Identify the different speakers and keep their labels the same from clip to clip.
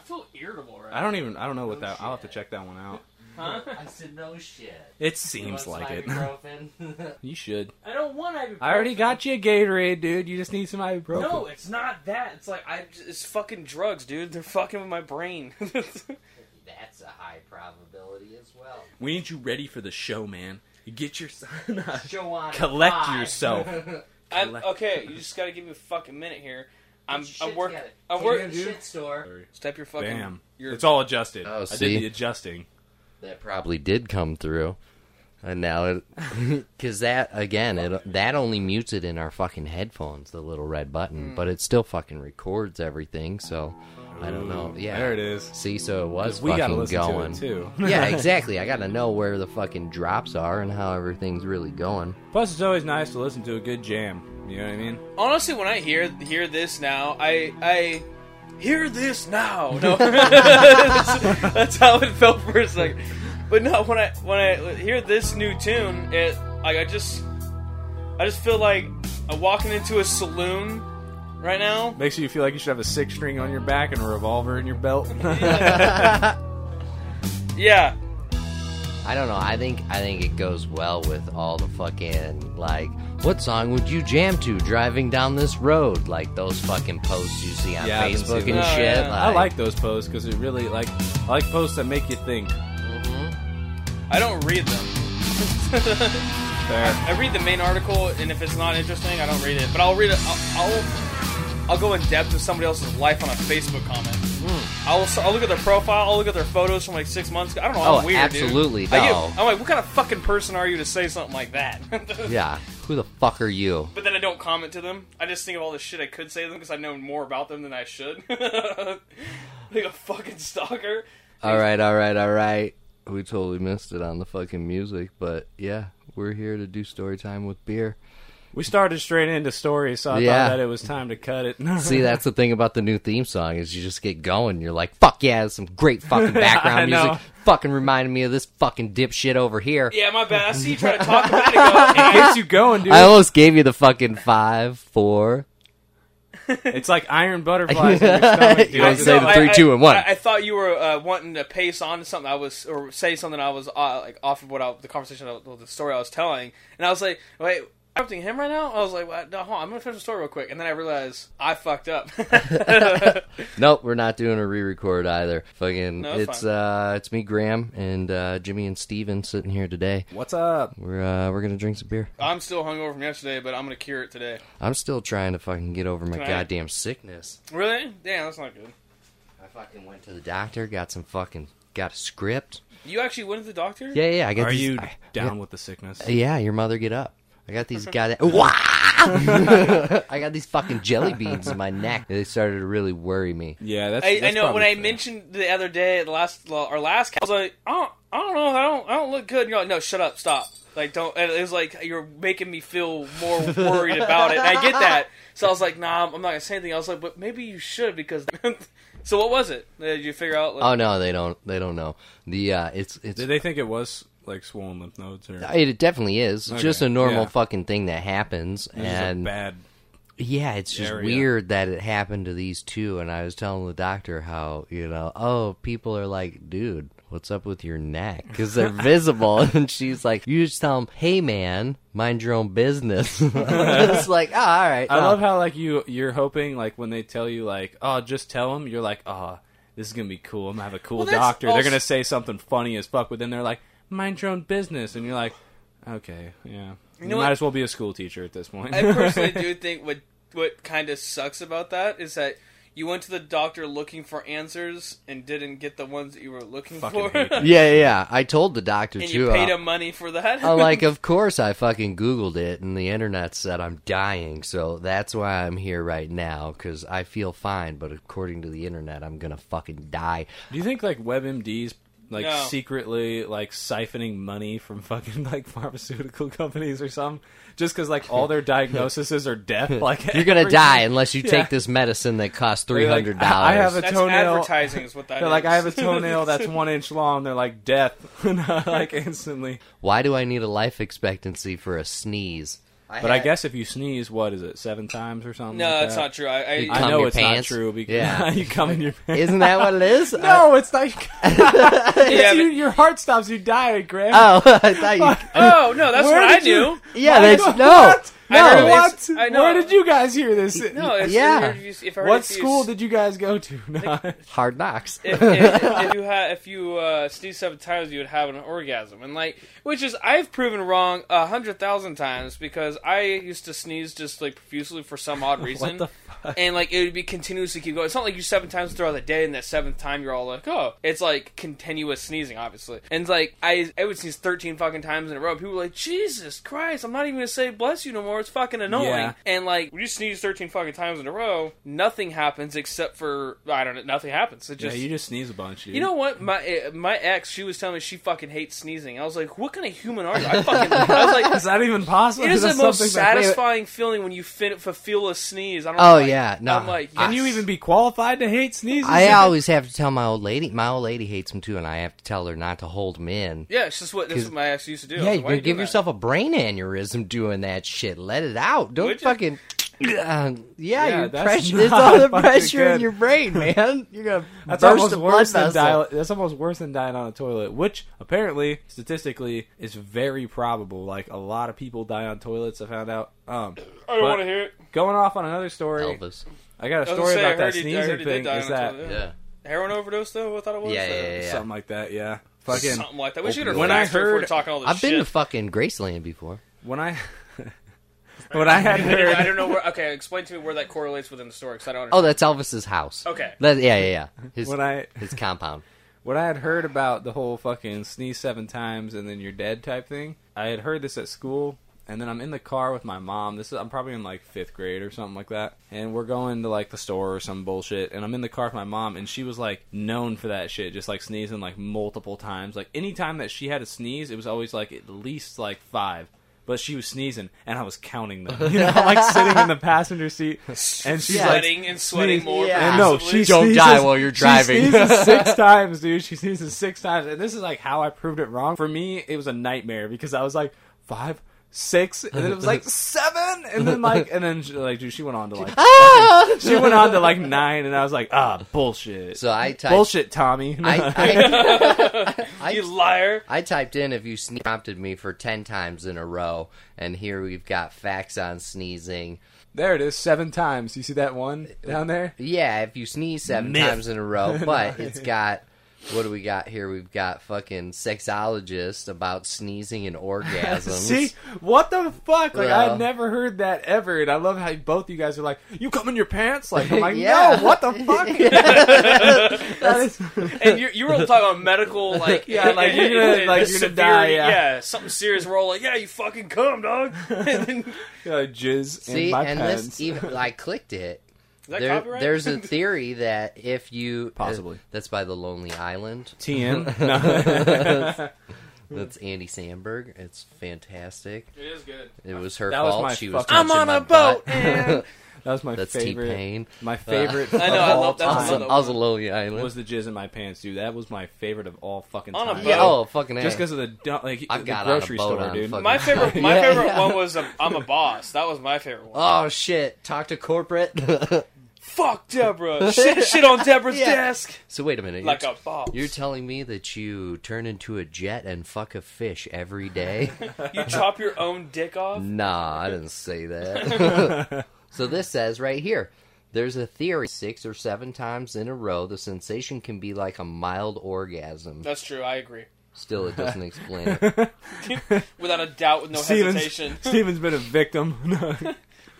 Speaker 1: feel irritable right
Speaker 2: I don't even. I don't know what
Speaker 3: No
Speaker 2: that. I'll have to check that one out.
Speaker 1: Huh?
Speaker 3: I said no shit.
Speaker 2: It
Speaker 3: You
Speaker 2: seems
Speaker 3: want
Speaker 2: like it.
Speaker 3: ibuprofen?
Speaker 2: You should.
Speaker 1: I don't want ibuprofen.
Speaker 2: I already got you a Gatorade, dude. You just need some ibuprofen.
Speaker 1: No, it's not that. It's like I.
Speaker 4: It's fucking drugs, dude. They're fucking with my brain.
Speaker 3: That's a high probability as well.
Speaker 2: We need you ready for the show, man. You get your uh,
Speaker 3: Show on.
Speaker 2: Collect
Speaker 3: five.
Speaker 2: yourself.
Speaker 4: I'm, okay, you just gotta give me a fucking minute here. I'm
Speaker 3: Get
Speaker 4: I'm
Speaker 3: shit
Speaker 4: work
Speaker 3: together.
Speaker 4: I'm
Speaker 3: Take
Speaker 4: work.
Speaker 3: it to the shit store.
Speaker 4: Step your fucking.
Speaker 2: Bam.
Speaker 4: Your,
Speaker 2: It's all adjusted.
Speaker 3: Oh,
Speaker 2: I
Speaker 3: see?
Speaker 2: did the adjusting.
Speaker 3: That probably did come through. And now it, because that again, it that only mutes it in our fucking headphones, the little red button, hmm. but it still fucking records everything. So I don't know. Mm, yeah,
Speaker 2: There it is.
Speaker 3: See, so it was
Speaker 2: we gotta
Speaker 3: fucking
Speaker 2: listen
Speaker 3: going.
Speaker 2: to it too.
Speaker 3: yeah, exactly. I gotta know where the fucking drops are and how everything's really going.
Speaker 2: Plus, it's always nice to listen to a good jam. You know what I mean?
Speaker 4: honestly, when I hear hear this now, I I hear this now. No, that's, that's how it felt for a second. But no, when I when I hear this new tune, it like I just I just feel like I'm walking into a saloon right now.
Speaker 2: Makes you feel like you should have a six string on your back and a revolver in your belt.
Speaker 4: Yeah,
Speaker 3: I don't know. I think I think it goes well with all the fucking like. What song would you jam to driving down this road? Like those fucking posts you see on
Speaker 2: Yeah, I've
Speaker 3: Facebook and
Speaker 4: those.
Speaker 3: shit.
Speaker 4: Oh, yeah.
Speaker 2: I like those posts because it really like I like posts that make you think. Mm-hmm.
Speaker 4: I don't read them.
Speaker 2: Fair.
Speaker 4: I read the main article, and if it's not interesting, I don't read it. But I'll read it. I'll I'll, I'll go in depth with somebody else's life on a Facebook comment. Hmm. I'll, I'll look at their profile. I'll look at their photos from like six months. ago. I don't know. I'm
Speaker 3: Oh,
Speaker 4: weird, dude.
Speaker 3: absolutely,
Speaker 4: I get-
Speaker 3: no.
Speaker 4: I'm like, what kind of fucking person are you to say something like that?
Speaker 3: Yeah. Who the fuck are you?
Speaker 4: But then I don't comment to them. I just think of all the shit I could say to them because I know more about them than I should. like a fucking stalker.
Speaker 3: All right, all right, all right. We totally missed it on the fucking music, but yeah, we're here to do story time with beer.
Speaker 2: We started straight into stories, so I
Speaker 3: Yeah.
Speaker 2: thought that it was time to cut it.
Speaker 3: See, that's the thing about the new theme song is you just get going. You're like, fuck yeah, there's some great fucking background
Speaker 2: I know.
Speaker 3: music. Fucking reminding me of this fucking dipshit over here.
Speaker 4: Yeah, my bad. I see you trying to talk about it. ago. and I-
Speaker 2: gets you going, dude.
Speaker 3: I almost gave you the fucking five, four.
Speaker 2: It's like iron butterflies in your stomach, dude.
Speaker 3: You wanna
Speaker 2: It's
Speaker 3: say
Speaker 2: all-
Speaker 3: the three,
Speaker 4: I-
Speaker 3: two, and one.
Speaker 4: I, I thought you were uh, wanting to pace on to something I was, or say something I was uh, like off of what I, the conversation, I- the story I was telling, and I was like, wait. I'm interrupting him right now. I was like, well, no, hold on, I'm gonna finish the story real quick, and then I realized I fucked up.
Speaker 3: Nope, we're not doing a re-record either. Fucking,
Speaker 4: No, it's
Speaker 3: it's
Speaker 4: fine.
Speaker 3: uh, it's me, Graham, and uh, Jimmy and Steven sitting here today.
Speaker 2: What's up?
Speaker 3: We're uh, we're gonna drink some beer.
Speaker 4: I'm still hungover from yesterday, but I'm gonna cure it today.
Speaker 3: I'm still trying to fucking get over my
Speaker 4: Can I-
Speaker 3: goddamn sickness.
Speaker 4: Really? Damn, that's not good.
Speaker 3: I fucking went to the doctor, got some fucking, got a script.
Speaker 4: You actually went to the doctor?
Speaker 3: Yeah, yeah, I got
Speaker 2: Are
Speaker 3: these.
Speaker 2: you
Speaker 3: I-
Speaker 2: down with the sickness?
Speaker 3: Yeah, your mother get up. I got these goddamn. Wah! I got these fucking jelly beans in my neck. They started to really worry me.
Speaker 2: Yeah, that's.
Speaker 4: I, I know when
Speaker 2: probably
Speaker 4: I
Speaker 2: fair.
Speaker 4: mentioned the other day, the last our last, I was like, oh, I don't know, I don't, I don't look good. And you're like, no, shut up, stop. Like, don't. And it was like you're making me feel more worried about it. And I get that, so I was like, nah, I'm not gonna say anything. I was like, but maybe you should because. so what was it? Did you figure out? Like,
Speaker 3: Oh no, they don't. They don't know. The uh, it's it's.
Speaker 2: Did they think it was like swollen lymph nodes or
Speaker 3: It, it definitely is. It's
Speaker 2: Okay,
Speaker 3: just a normal
Speaker 2: yeah.
Speaker 3: fucking thing that happens,
Speaker 2: This is a
Speaker 3: and
Speaker 2: bad?
Speaker 3: yeah, it's just
Speaker 2: area.
Speaker 3: weird that it happened to these two. And I was telling the doctor how you know, oh, people are like, dude, what's up with your neck? Because they're visible, and she's like, you just tell them, hey man, mind your own business. it's like, oh, all right.
Speaker 2: I
Speaker 3: no.
Speaker 2: love how like you you're hoping like when they tell you like oh just tell them you're like oh this is gonna be cool I'm gonna have a cool
Speaker 4: Well, that's
Speaker 2: doctor they're
Speaker 4: also-
Speaker 2: gonna say something funny as fuck but then they're like mind your own business and you're like okay yeah you,
Speaker 4: know
Speaker 2: might
Speaker 4: what?
Speaker 2: as well be a school teacher at this point
Speaker 4: I personally do think what what kind of sucks about that is that you went to the doctor looking for answers and didn't get the ones that you were looking
Speaker 2: Fucking
Speaker 4: for,
Speaker 2: hate.
Speaker 3: Yeah, yeah, yeah. I told the doctor
Speaker 4: and
Speaker 3: too.
Speaker 4: you paid
Speaker 3: uh,
Speaker 4: him money for that.
Speaker 3: I'm like, of course I fucking Googled it, and the internet said I'm dying, so that's why I'm here right now, because I feel fine, but according to the internet, I'm gonna fucking die.
Speaker 2: do you think like WebMD's like
Speaker 4: No.
Speaker 2: secretly like siphoning money from fucking like pharmaceutical companies or something just because like all their diagnoses are death like
Speaker 3: You're gonna
Speaker 2: every-
Speaker 3: die unless you
Speaker 2: Yeah.
Speaker 3: take this medicine that costs three
Speaker 2: They're like, I- I have
Speaker 3: dollars.
Speaker 2: a
Speaker 4: That's
Speaker 2: toenail-
Speaker 4: advertising, is what that
Speaker 2: They're like. I have a toenail that's one inch long. They're like, death. like, instantly.
Speaker 3: Why do I need a life expectancy for a sneeze? I
Speaker 2: But I guess if you sneeze, what is it, seven times or something?
Speaker 4: No,
Speaker 2: like
Speaker 4: that's
Speaker 2: that?
Speaker 4: not true. I, I,
Speaker 2: I know it's
Speaker 3: pants?
Speaker 2: not true because
Speaker 3: Yeah.
Speaker 2: you come in your pants.
Speaker 3: Isn't that what it is?
Speaker 2: No, uh, it's not.
Speaker 4: Yeah,
Speaker 2: you-
Speaker 4: but-
Speaker 2: your heart stops. You die, Greg.
Speaker 3: oh, I thought you.
Speaker 4: oh no, that's
Speaker 2: Where
Speaker 4: what I
Speaker 2: do. you-
Speaker 3: Yeah,
Speaker 2: Why-
Speaker 3: that's no,
Speaker 2: what?
Speaker 4: I heard
Speaker 3: no.
Speaker 4: it.
Speaker 2: What?
Speaker 4: I know.
Speaker 2: Where did you guys hear this?
Speaker 4: No, it's,
Speaker 3: Yeah.
Speaker 4: If you, if I
Speaker 2: what
Speaker 4: if
Speaker 2: school did you guys go to? No.
Speaker 3: Hard knocks.
Speaker 4: if, if, if you had if you uh, sneeze seven times, you would have an orgasm, and like, which is I've proven wrong a hundred thousand times because I used to sneeze just like profusely for some odd reason,
Speaker 2: the fuck?
Speaker 4: and like it would be continuously keep going. It's not like you seven times throughout the day, and that seventh time you're all like, oh, it's like continuous sneezing, obviously, and it's like I I would sneeze thirteen fucking times in a row. People were like, Jesus Christ, I'm not even gonna say bless you no more. It's fucking annoying,
Speaker 2: Yeah.
Speaker 4: and like we just sneeze thirteen fucking times in a row, nothing happens except for I don't know, nothing happens. It
Speaker 2: yeah,
Speaker 4: just
Speaker 2: you just sneeze a bunch. Dude.
Speaker 4: you know what? My uh, my ex, she was telling me she fucking hates sneezing. I was like, what kind of human are you? I fucking. I was like,
Speaker 2: is that even possible?
Speaker 4: it is the most
Speaker 2: something that-
Speaker 4: satisfying feeling when you fin- fulfill a sneeze. I don't.
Speaker 3: Oh
Speaker 4: know, like,
Speaker 3: yeah, no.
Speaker 4: I'm like,
Speaker 2: Can you even be qualified to hate sneezes?
Speaker 3: I always have to tell my old lady. My old lady hates them too, and I have to tell her not to hold them in.
Speaker 4: Yeah, it's just what this is what my ex used to do. I
Speaker 3: Yeah,
Speaker 4: like,
Speaker 3: you're
Speaker 4: why
Speaker 3: gonna
Speaker 4: you
Speaker 3: give
Speaker 4: doing that?
Speaker 3: yourself a brain aneurysm doing that shit. Let it out. Don't
Speaker 4: Would
Speaker 3: fucking. Uh, yeah,
Speaker 2: Yeah,
Speaker 3: your
Speaker 2: that's
Speaker 3: pressure.
Speaker 2: not
Speaker 3: It's all the
Speaker 2: fucking
Speaker 3: pressure in your brain, man. You're gonna
Speaker 2: That's
Speaker 3: burst
Speaker 2: almost
Speaker 3: a blood
Speaker 2: worse than
Speaker 3: vessel.
Speaker 2: That's almost worse than dying on a toilet, which apparently, statistically, is very probable. Like a lot of people die on toilets. I found out. Um,
Speaker 4: I don't want to hear it.
Speaker 2: Going off on another story,
Speaker 3: Elvis.
Speaker 2: I got a
Speaker 4: I
Speaker 2: story
Speaker 4: say,
Speaker 2: about that
Speaker 4: he-
Speaker 2: sneezing
Speaker 4: heard
Speaker 2: thing. Is that
Speaker 4: toilet.
Speaker 3: Yeah.
Speaker 4: Heroin overdose though? I thought it was.
Speaker 3: Yeah, yeah, yeah, yeah.
Speaker 2: something like that? Yeah, fucking.
Speaker 4: Something like that. We should have
Speaker 2: When I
Speaker 4: faster if we're
Speaker 2: heard-
Speaker 4: talking all this
Speaker 3: I've
Speaker 4: shit.
Speaker 3: been to fucking Graceland before.
Speaker 2: When I when I had
Speaker 4: I don't- I don't know where. Okay, explain to me where that correlates within the story because I don't.
Speaker 3: Oh, that's Elvis's house.
Speaker 4: Okay.
Speaker 3: That, yeah, yeah, yeah. His,
Speaker 2: when I
Speaker 3: his compound.
Speaker 2: What I had heard about the whole fucking sneeze seven times and then you're dead type thing, I had heard this at school, and then I'm in the car with my mom. This is I'm probably in like fifth grade or something like that, and we're going to like the store or some bullshit, and I'm in the car with my mom, and she was like known for that shit, just like sneezing like multiple times. Like anytime that she had a sneeze, it was always like at least like five. But she was sneezing, and I was counting them. You know, I'm like sitting in the passenger seat, and she's like,
Speaker 4: sweating and sweating
Speaker 2: sneeze-
Speaker 4: more.
Speaker 3: Yeah.
Speaker 2: and no, she
Speaker 3: Don't
Speaker 2: sneezes,
Speaker 3: die while you're driving.
Speaker 2: She sneezes six times, dude. She sneezes six times, and this is like how I proved it wrong. For me, it was a nightmare because I was like five, six, and then it was like seven, and then like, and then she, like, dude, she went on to like,
Speaker 3: Ah!
Speaker 2: she went on to like nine, and I was like, ah, bullshit.
Speaker 3: So I typed.
Speaker 2: bullshit, Tommy.
Speaker 3: I, I, I,
Speaker 4: you liar.
Speaker 3: I typed in if you sne- prompted me for 10 times in a row, and here we've got facts on sneezing.
Speaker 2: there it is, seven times. You see that one down there?
Speaker 3: Yeah, if you sneeze seven
Speaker 2: Myth.
Speaker 3: times in a row, but it's got. What do we got here? We've got fucking sexologist about sneezing and orgasms.
Speaker 2: See what the fuck? Like I
Speaker 3: Well-
Speaker 2: had never heard that ever, and I love how both you guys are like, "You come in your pants?" Like I'm like,
Speaker 3: Yeah.
Speaker 2: "No, what the fuck?" that is,
Speaker 4: And you you were all talking about medical, like
Speaker 2: Yeah, like, you're gonna- like, you're gonna die, yeah.
Speaker 4: yeah, something serious. We're all like, yeah, you fucking come, dog. and then,
Speaker 2: uh, jizz
Speaker 3: See,
Speaker 2: in my
Speaker 3: and
Speaker 2: pants.
Speaker 3: this even I clicked it.
Speaker 4: Is that
Speaker 3: There,
Speaker 4: copyright?
Speaker 3: there's a theory that if you
Speaker 2: Possibly.
Speaker 3: uh, that's by the Lonely Island.
Speaker 2: TM. No.
Speaker 3: That's Andy Samberg. It's fantastic.
Speaker 4: it is good.
Speaker 3: It was her
Speaker 2: That was
Speaker 3: fault.
Speaker 2: my
Speaker 3: she was
Speaker 2: fucking-
Speaker 4: I'm on a boat.
Speaker 2: that was my
Speaker 3: That's
Speaker 2: favorite.
Speaker 3: T-Pain.
Speaker 2: My favorite.
Speaker 4: I know,
Speaker 2: of
Speaker 4: I love- that.
Speaker 3: I
Speaker 2: time
Speaker 3: was,
Speaker 4: another
Speaker 3: I was a Lonely Island.
Speaker 2: was the jizz in my pants, dude. That was my favorite of all fucking
Speaker 4: On a
Speaker 2: time.
Speaker 4: boat.
Speaker 3: yeah, oh, fucking
Speaker 2: Just because of the like
Speaker 3: I
Speaker 2: the
Speaker 3: got on a
Speaker 2: grocery
Speaker 3: boat
Speaker 2: store,
Speaker 3: on
Speaker 2: dude.
Speaker 4: My favorite, my
Speaker 3: Yeah,
Speaker 4: favorite
Speaker 3: yeah.
Speaker 4: one was um, I'm a boss. That was my favorite one.
Speaker 3: Oh shit! Talk to corporate.
Speaker 4: Fuck Deborah. shit, shit on Deborah's
Speaker 3: Yeah.
Speaker 4: desk
Speaker 3: so wait a minute.
Speaker 4: like
Speaker 3: you're,
Speaker 4: a boss.
Speaker 3: you're telling me that you turn into a jet and fuck a fish every day?
Speaker 4: you chop your own dick off.
Speaker 3: nah, I didn't say that. so this says right here. There's a theory six or seven times in a row the sensation can be like a mild orgasm.
Speaker 4: That's true. I agree.
Speaker 3: Still, it doesn't explain it.
Speaker 4: Without a doubt, with no
Speaker 2: Stevens,
Speaker 4: hesitation.
Speaker 2: Steven's been a victim.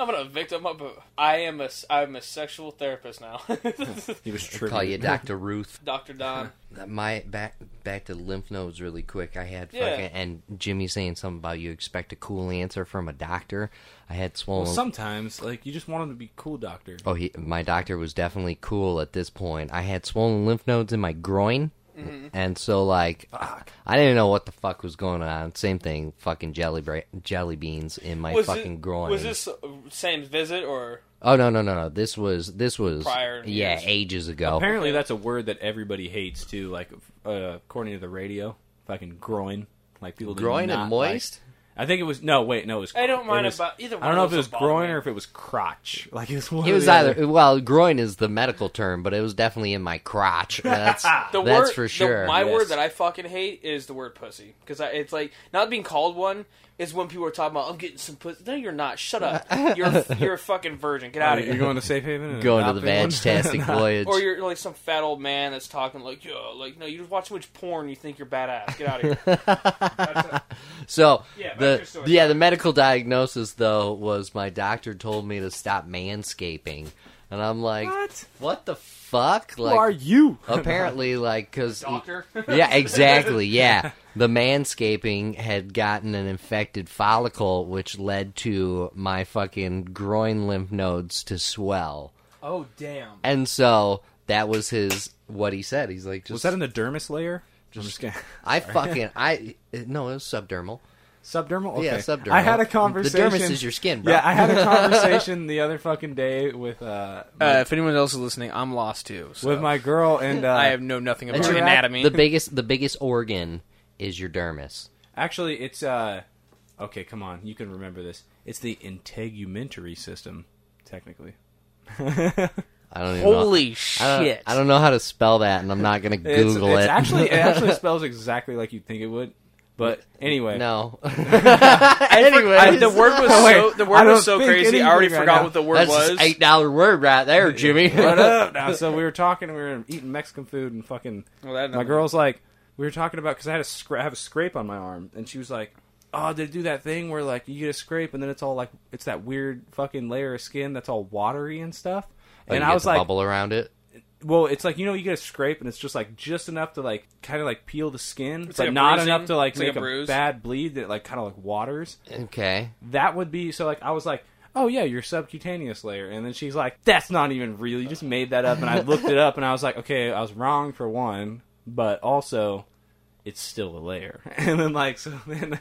Speaker 4: I'm gonna victim up. But I am a I'm a sexual therapist now.
Speaker 2: he was
Speaker 3: true.
Speaker 2: Call
Speaker 3: you Doctor Ruth.
Speaker 4: Doctor Don.
Speaker 3: My back back to lymph nodes really quick. I had
Speaker 4: Yeah.
Speaker 3: fucking and Jimmy saying something about you expect a cool answer from a doctor. I had swollen.
Speaker 2: Well, sometimes, like, you just want him to be cool, doctor.
Speaker 3: oh, he, my doctor was definitely cool at this point. I had swollen lymph nodes in my groin,
Speaker 4: Mm-hmm.
Speaker 3: and so like I didn't know what the fuck was going on. Same thing, fucking jelly bra- jelly beans in my
Speaker 4: Was
Speaker 3: fucking
Speaker 4: it,
Speaker 3: groin.
Speaker 4: Was this uh, same visit or?
Speaker 3: Oh no no no no! This was this was
Speaker 4: Prior
Speaker 3: yeah
Speaker 4: years.
Speaker 3: ages ago.
Speaker 2: Apparently, that's a word that everybody hates too. Like, uh, according to the radio, fucking groin. Like people do
Speaker 3: groin
Speaker 2: not
Speaker 3: and
Speaker 2: like-
Speaker 3: moist.
Speaker 2: I think it was no. Wait, no, it was.
Speaker 4: I don't mind
Speaker 2: was-
Speaker 4: about either. One
Speaker 2: I don't know if it was groin
Speaker 4: me.
Speaker 2: or if it was crotch. Like it was one.
Speaker 3: It was
Speaker 2: the other.
Speaker 3: either well, groin is the medical term, but it was definitely in my crotch. That's
Speaker 4: The
Speaker 3: that's
Speaker 4: word,
Speaker 3: for
Speaker 4: the-
Speaker 3: sure.
Speaker 4: my
Speaker 2: yes.
Speaker 4: word that I fucking hate is the word pussy because it's like not being called one is when people are talking about I'm getting some pussy. No, you're not. Shut up. You're you're a fucking virgin. Get out of here.
Speaker 2: You're going to Safe Haven. and
Speaker 3: Going to the
Speaker 2: adopting one?
Speaker 3: Vagastastic voyage.
Speaker 4: Or you're like some fat old man that's talking like, yo, like no, you just watch too much porn. You think you're badass. Get out of here. That's a-
Speaker 3: So
Speaker 4: Yeah, back to
Speaker 3: the
Speaker 4: story.
Speaker 3: yeah the medical diagnosis though was my doctor told me to stop manscaping, and I'm like,
Speaker 2: What?
Speaker 3: what the fuck?
Speaker 2: Who are you?
Speaker 3: apparently like because
Speaker 4: doctor.
Speaker 3: yeah exactly yeah the manscaping had gotten an infected follicle, which led to my fucking groin lymph nodes to swell,
Speaker 1: Oh damn.
Speaker 3: and so that was his what he said. He's like, just,
Speaker 2: Was that in the dermis layer? I'm just kidding.
Speaker 3: I fucking I no it was subdermal.
Speaker 2: Subdermal? Okay.
Speaker 3: Yeah, subdermal.
Speaker 2: I had a conversation.
Speaker 3: The dermis is your skin, bro.
Speaker 2: Yeah, I had a conversation the other fucking day with uh,
Speaker 4: Uh, if anyone else is listening, I'm lost too. So
Speaker 2: with my girl, and uh,
Speaker 4: I have know nothing about
Speaker 3: Interact-
Speaker 4: anatomy.
Speaker 3: the biggest the biggest organ is your dermis.
Speaker 2: actually, it's uh, okay. Come on, you can remember this. It's the integumentary system, technically.
Speaker 3: I don't even know.
Speaker 4: Holy
Speaker 3: I don't,
Speaker 4: shit!
Speaker 3: I don't know how to spell that, and I'm not gonna
Speaker 2: It's,
Speaker 3: Google
Speaker 2: it's
Speaker 3: it.
Speaker 2: actually it actually spells exactly like you'd think it would. But anyway,
Speaker 3: no.
Speaker 4: Anyway, the word was so the word was so crazy. I already
Speaker 2: anything right
Speaker 4: forgot
Speaker 2: now.
Speaker 4: what the word
Speaker 3: That's
Speaker 4: was.
Speaker 3: eight dollar word right there, Jimmy.
Speaker 2: what up? Now, so we were talking, we were eating Mexican food, and fucking
Speaker 4: Well, that-
Speaker 2: my girl's like, we were talking about because I had a scra- I have a scrape on my arm, and she was like, "Oh, they do that thing where like you get a scrape, and then it's all like it's that weird fucking layer of skin that's all watery and stuff."
Speaker 3: Oh,
Speaker 2: and
Speaker 3: you
Speaker 2: I
Speaker 3: get
Speaker 2: was
Speaker 3: the
Speaker 2: like,
Speaker 3: bubble around it.
Speaker 2: "Well, it's like you know you get a scrape, and it's just like just enough to like kind of like peel the skin,
Speaker 4: It's
Speaker 2: but
Speaker 4: like a
Speaker 2: not
Speaker 4: bruising.
Speaker 2: enough to like
Speaker 4: It's like
Speaker 2: make
Speaker 4: a
Speaker 2: a,
Speaker 4: bruise.
Speaker 2: bad bleed that like kind of like waters."
Speaker 3: Okay.
Speaker 2: that would be so like I was like, oh yeah, your subcutaneous layer, and then she's like, that's not even real. You just made that up, and I looked it up, and I was like, okay, I was wrong for one, but also it's still a layer, and then like so then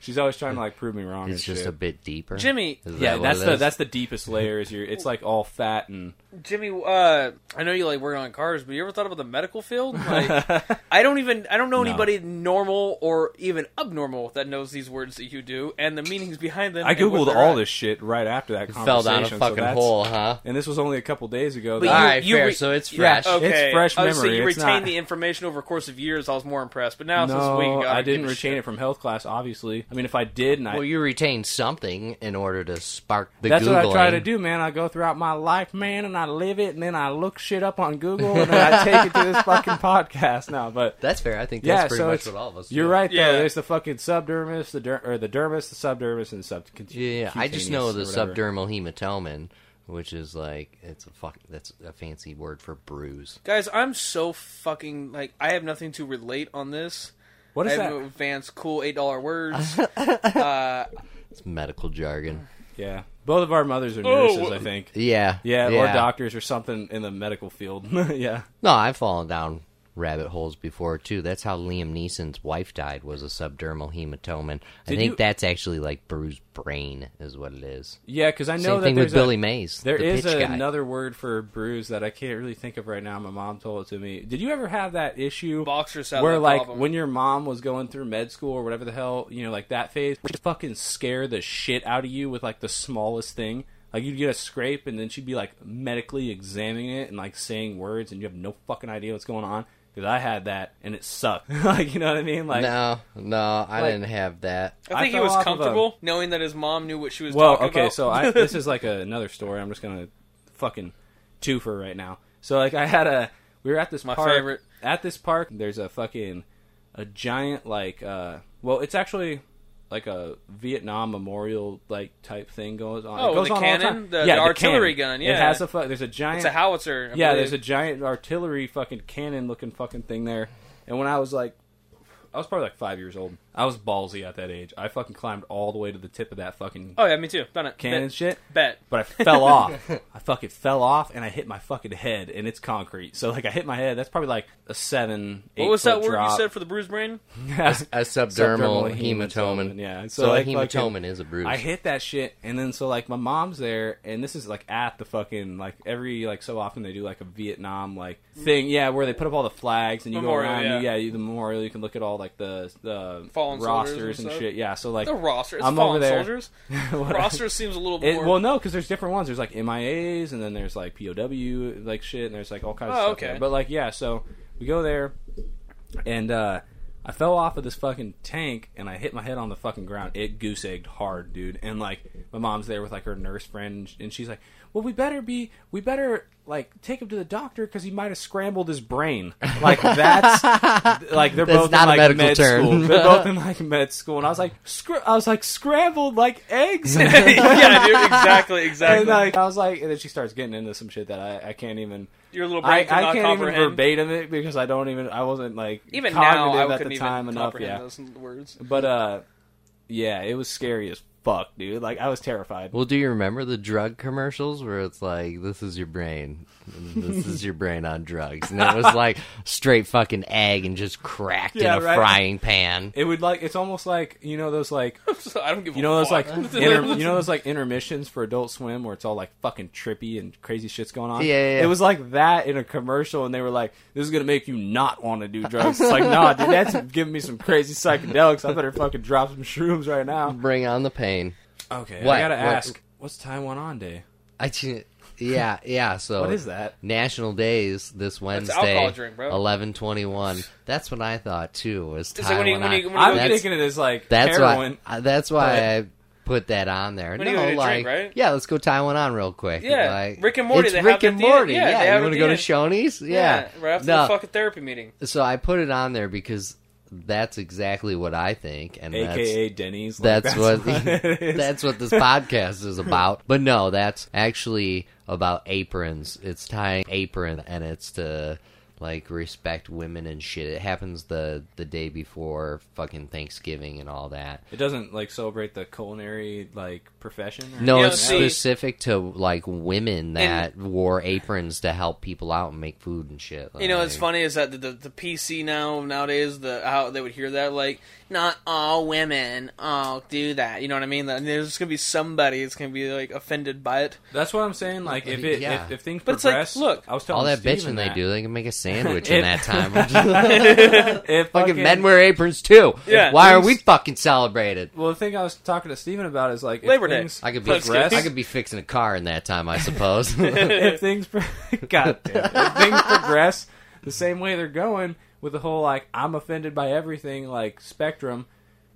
Speaker 2: she's always trying to like prove me wrong.
Speaker 3: It's just
Speaker 2: shit.
Speaker 3: a bit deeper.
Speaker 4: Jimmy,
Speaker 3: Is
Speaker 2: yeah, that's the
Speaker 3: is?
Speaker 2: that's the deepest layer. Is your it's like all fat and
Speaker 4: Jimmy, uh, I know you like working on cars, but you ever thought about the medical field? Like, I don't even, I don't know
Speaker 2: No.
Speaker 4: anybody normal or even abnormal that knows these words that you do and the meanings behind them.
Speaker 2: I googled all
Speaker 4: at.
Speaker 2: this shit right after that conversation.
Speaker 3: Fell down a
Speaker 2: so
Speaker 3: fucking
Speaker 2: that's-
Speaker 3: hole, huh?
Speaker 2: and this was only a couple days ago.
Speaker 4: But
Speaker 2: that-
Speaker 4: you-
Speaker 3: right,
Speaker 4: you
Speaker 3: fair.
Speaker 4: re-
Speaker 3: so it's
Speaker 2: Yeah,
Speaker 3: fresh.
Speaker 4: Okay,
Speaker 2: It's fresh
Speaker 4: I was saying you
Speaker 2: It's
Speaker 4: retained
Speaker 2: not-
Speaker 4: the information over a course of years. I was more impressed, but now since
Speaker 2: no,
Speaker 4: a week ago,
Speaker 2: I didn't retain
Speaker 4: shit.
Speaker 2: it from health class. Obviously, I mean, if I did, and I
Speaker 3: Well, you retained something in order to spark the
Speaker 2: That's
Speaker 3: Googling.
Speaker 2: what I try to do, man. I go throughout my life, man, and I live it, and then I look shit up on Google, and then I take it to this fucking podcast now. But
Speaker 3: That's fair. I think
Speaker 2: yeah,
Speaker 3: pretty
Speaker 2: so
Speaker 3: much
Speaker 2: it's,
Speaker 3: what all of us.
Speaker 2: you're right
Speaker 4: Yeah.
Speaker 2: though. There's the fucking subdermis, the der- or the dermis, the subdermis, and the sub.
Speaker 3: Yeah, I just know the
Speaker 2: cutaneous or whatever.
Speaker 3: subdermal hematomen, which is like it's a fuck. That's a fancy word for bruise.
Speaker 4: Guys, I'm so fucking like I have nothing to relate on this.
Speaker 2: What
Speaker 4: I
Speaker 2: that?
Speaker 4: no advanced cool eight dollar words. uh,
Speaker 3: It's medical jargon.
Speaker 2: Yeah, both of our mothers are
Speaker 4: Oh,
Speaker 2: nurses, I think.
Speaker 3: Yeah,
Speaker 2: Yeah, or doctors or something in the medical field. yeah.
Speaker 3: No, I've fallen down rabbit holes before too. That's how Liam Neeson's wife died was a subdermal hematoma. I
Speaker 2: Did
Speaker 3: think
Speaker 2: you-
Speaker 3: that's actually like bruised brain is what it is.
Speaker 2: Yeah, because I know
Speaker 3: Same
Speaker 2: that
Speaker 3: thing
Speaker 2: there's
Speaker 3: with Billy Mays.
Speaker 2: There
Speaker 3: the
Speaker 2: is
Speaker 3: pitch guy.
Speaker 2: another word for bruise that I can't really think of right now. My mom told it to me. Did you ever have that issue
Speaker 4: boxers have
Speaker 2: where,
Speaker 4: that
Speaker 2: like,
Speaker 4: problem.
Speaker 2: when your mom was going through med school or whatever the hell, you know, like that phase, would fucking scare the shit out of you with like the smallest thing? Like you'd get a scrape and then she'd be like medically examining it and like saying words and you have no fucking idea what's going on. Because I had that and it sucked. like you know what I mean? Like
Speaker 3: no, no, I
Speaker 2: like-
Speaker 3: didn't have that.
Speaker 4: I
Speaker 2: I
Speaker 4: think he was
Speaker 2: off of a-
Speaker 4: comfortable knowing that his mom knew what she was doing.
Speaker 2: Well,
Speaker 4: talking
Speaker 2: okay,
Speaker 4: about.
Speaker 2: so I, this is like a, another story. I'm just gonna fucking twofer right now. So like I had a we were at this
Speaker 4: My
Speaker 2: park.
Speaker 4: favorite.
Speaker 2: At this park, there's a fucking a giant like uh well, it's actually like a Vietnam memorial like type thing goes on.
Speaker 4: Oh,
Speaker 2: it goes
Speaker 4: the
Speaker 2: on
Speaker 4: cannon?
Speaker 2: time.
Speaker 4: The-
Speaker 2: yeah,
Speaker 4: the artillery
Speaker 2: cannon.
Speaker 4: gun,
Speaker 2: it
Speaker 4: yeah.
Speaker 2: has a fu- there's a giant
Speaker 4: it's a howitzer. I
Speaker 2: yeah,
Speaker 4: believe.
Speaker 2: there's a giant artillery fucking cannon looking fucking thing there. And when I was like, I was probably like five years old. I was ballsy at that age. I fucking climbed all the way to the tip of that fucking
Speaker 4: Oh yeah, me too. Done it.
Speaker 2: cannon
Speaker 4: Bet.
Speaker 2: shit.
Speaker 4: Bet.
Speaker 2: But I fell off. I fucking fell off, and I hit my fucking head, and it's concrete. So like I hit my head. That's probably like a seven. Eight
Speaker 4: What was that word
Speaker 2: drop.
Speaker 4: you said for the bruised brain?
Speaker 3: A subdermal, hematoma.
Speaker 2: Yeah.
Speaker 3: So,
Speaker 2: So,
Speaker 3: a
Speaker 2: like, fucking-
Speaker 3: hematoma is a bruise.
Speaker 2: I hit that shit, and then so like my mom's there, and this is like at the fucking like every like so often they do like a Vietnam like thing, yeah, where they put up all the flags and you
Speaker 4: Memorial,
Speaker 2: go around,
Speaker 4: yeah.
Speaker 2: you, yeah, you, the memorial, you can look at all like the the
Speaker 4: Fallen
Speaker 2: rosters
Speaker 4: soldiers
Speaker 2: and shit. Yeah, so like
Speaker 4: The roster. It's
Speaker 2: I'm
Speaker 4: fallen
Speaker 2: over there.
Speaker 4: soldiers. roster seems a little
Speaker 2: It,
Speaker 4: more.
Speaker 2: well, no, because there's different ones. There's like MIAs, and then there's like POW, like shit, and there's like all kinds of
Speaker 4: Oh,
Speaker 2: stuff.
Speaker 4: okay.
Speaker 2: there. But like, yeah, so we go there, and uh, I fell off of this fucking tank, and I hit my head on the fucking ground. It goose egged hard, dude. And like, my mom's there with like her nurse friend, and she's like, "Well, we better be, we better like take him to the doctor because he might have scrambled his brain." Like that's like they're
Speaker 3: That's
Speaker 2: both
Speaker 3: not
Speaker 2: in like
Speaker 3: medical
Speaker 2: med
Speaker 3: term.
Speaker 2: school. They're both in like med school, and I was like, scr- I was like scrambled like eggs.
Speaker 4: yeah, dude, exactly, exactly.
Speaker 2: And like I was like, and then she starts getting into some shit that I, I can't even.
Speaker 4: Your little
Speaker 2: I,
Speaker 4: brain
Speaker 2: I
Speaker 4: cannot
Speaker 2: can't even
Speaker 4: comprehend.
Speaker 2: verbatim it because I don't even. I wasn't like
Speaker 4: Even now, I
Speaker 2: at
Speaker 4: couldn't
Speaker 2: the
Speaker 4: even
Speaker 2: time enough.
Speaker 4: comprehend
Speaker 2: Yeah,
Speaker 4: those words.
Speaker 2: but uh, yeah, it was scary as fuck, dude. Like I was terrified.
Speaker 3: Well, do you remember the drug commercials where it's like, "This is your brain, this is your brain on drugs," and it was like straight fucking egg and just cracked
Speaker 2: Yeah,
Speaker 3: in a
Speaker 2: right.
Speaker 3: frying pan.
Speaker 2: It would like it's almost like you know those like
Speaker 4: So I don't give.
Speaker 2: you
Speaker 4: a
Speaker 2: know those like inter, you know those like intermissions for Adult Swim where it's all like fucking trippy and crazy shit's going on.
Speaker 3: Yeah, yeah, yeah.
Speaker 2: It was like that in a commercial, and they were like, "This is gonna make you not want to do drugs." It's like, nah, dude, that's giving me some crazy psychedelics. I better fucking drop some shrooms right now.
Speaker 3: Bring on the pain.
Speaker 2: Okay,
Speaker 3: What?
Speaker 2: I gotta
Speaker 3: What-
Speaker 2: ask, what's Tie One On Day?
Speaker 3: I ju- yeah yeah. So
Speaker 2: What is that?
Speaker 3: National Days this Wednesday,
Speaker 4: alcohol drink, bro.
Speaker 3: eleven twenty one. That's what I thought too. Was
Speaker 4: It's like when you-
Speaker 3: Taiwan
Speaker 4: when you-
Speaker 3: on-
Speaker 4: when you
Speaker 2: I'm
Speaker 4: go-
Speaker 3: that's,
Speaker 2: thinking it is like
Speaker 3: that's
Speaker 2: heroin.
Speaker 3: why uh, that's why
Speaker 2: But-
Speaker 3: I put that on there.
Speaker 4: When you
Speaker 3: no,
Speaker 4: go to drink,
Speaker 3: like
Speaker 4: right?
Speaker 3: yeah, let's go tie one on real quick.
Speaker 4: Yeah,
Speaker 3: like,
Speaker 4: Rick and Morty,
Speaker 3: It's
Speaker 4: they
Speaker 3: Rick
Speaker 4: it
Speaker 3: and
Speaker 4: at the end.
Speaker 3: Morty.
Speaker 4: Yeah, they
Speaker 3: Yeah, you want to go to
Speaker 4: the
Speaker 3: Shoney's?
Speaker 4: yeah,
Speaker 3: Yeah,
Speaker 4: right after
Speaker 3: no.
Speaker 4: the fucking therapy meeting.
Speaker 3: So I put it on there because that's exactly what I think, and
Speaker 2: AKA
Speaker 3: that's
Speaker 2: Denny's. Like,
Speaker 3: that's, what,
Speaker 2: it is.
Speaker 3: that's what this podcast is about. But no, that's actually about aprons. It's tying apron, and it's to like respect women and shit. It happens the the day before fucking Thanksgiving and all that.
Speaker 2: It doesn't like celebrate the culinary like profession. Or
Speaker 3: No,
Speaker 4: You
Speaker 3: it's specific to like women that wore aprons to help people out and make food and shit.
Speaker 4: You know, what's funny is that the, the the PC now nowadays the how they would hear that like not all women all do that. You know what I mean? And there's gonna be somebody that's gonna be like offended by it.
Speaker 2: That's what I'm saying. Like if it
Speaker 3: Yeah.
Speaker 2: if, if things
Speaker 4: But it's like,
Speaker 2: progress,
Speaker 4: look,
Speaker 2: I was telling
Speaker 3: all that
Speaker 2: Steven
Speaker 3: bitching they
Speaker 2: that.
Speaker 3: do, they can make a sandwich
Speaker 2: It-
Speaker 3: in that time.
Speaker 2: If
Speaker 3: fucking
Speaker 2: fucking
Speaker 3: men wear aprons too.
Speaker 4: Yeah.
Speaker 3: Why are we fucking celebrated?
Speaker 2: Well, the thing I was talking to Steven about is like if
Speaker 4: Labor Day.
Speaker 2: things,
Speaker 3: I could be
Speaker 4: Thanksgiving.
Speaker 3: I could be fixing a car in that time, I suppose.
Speaker 2: if things pro- God damn, it. if things progress the same way they're going with the whole like I'm offended by everything like spectrum,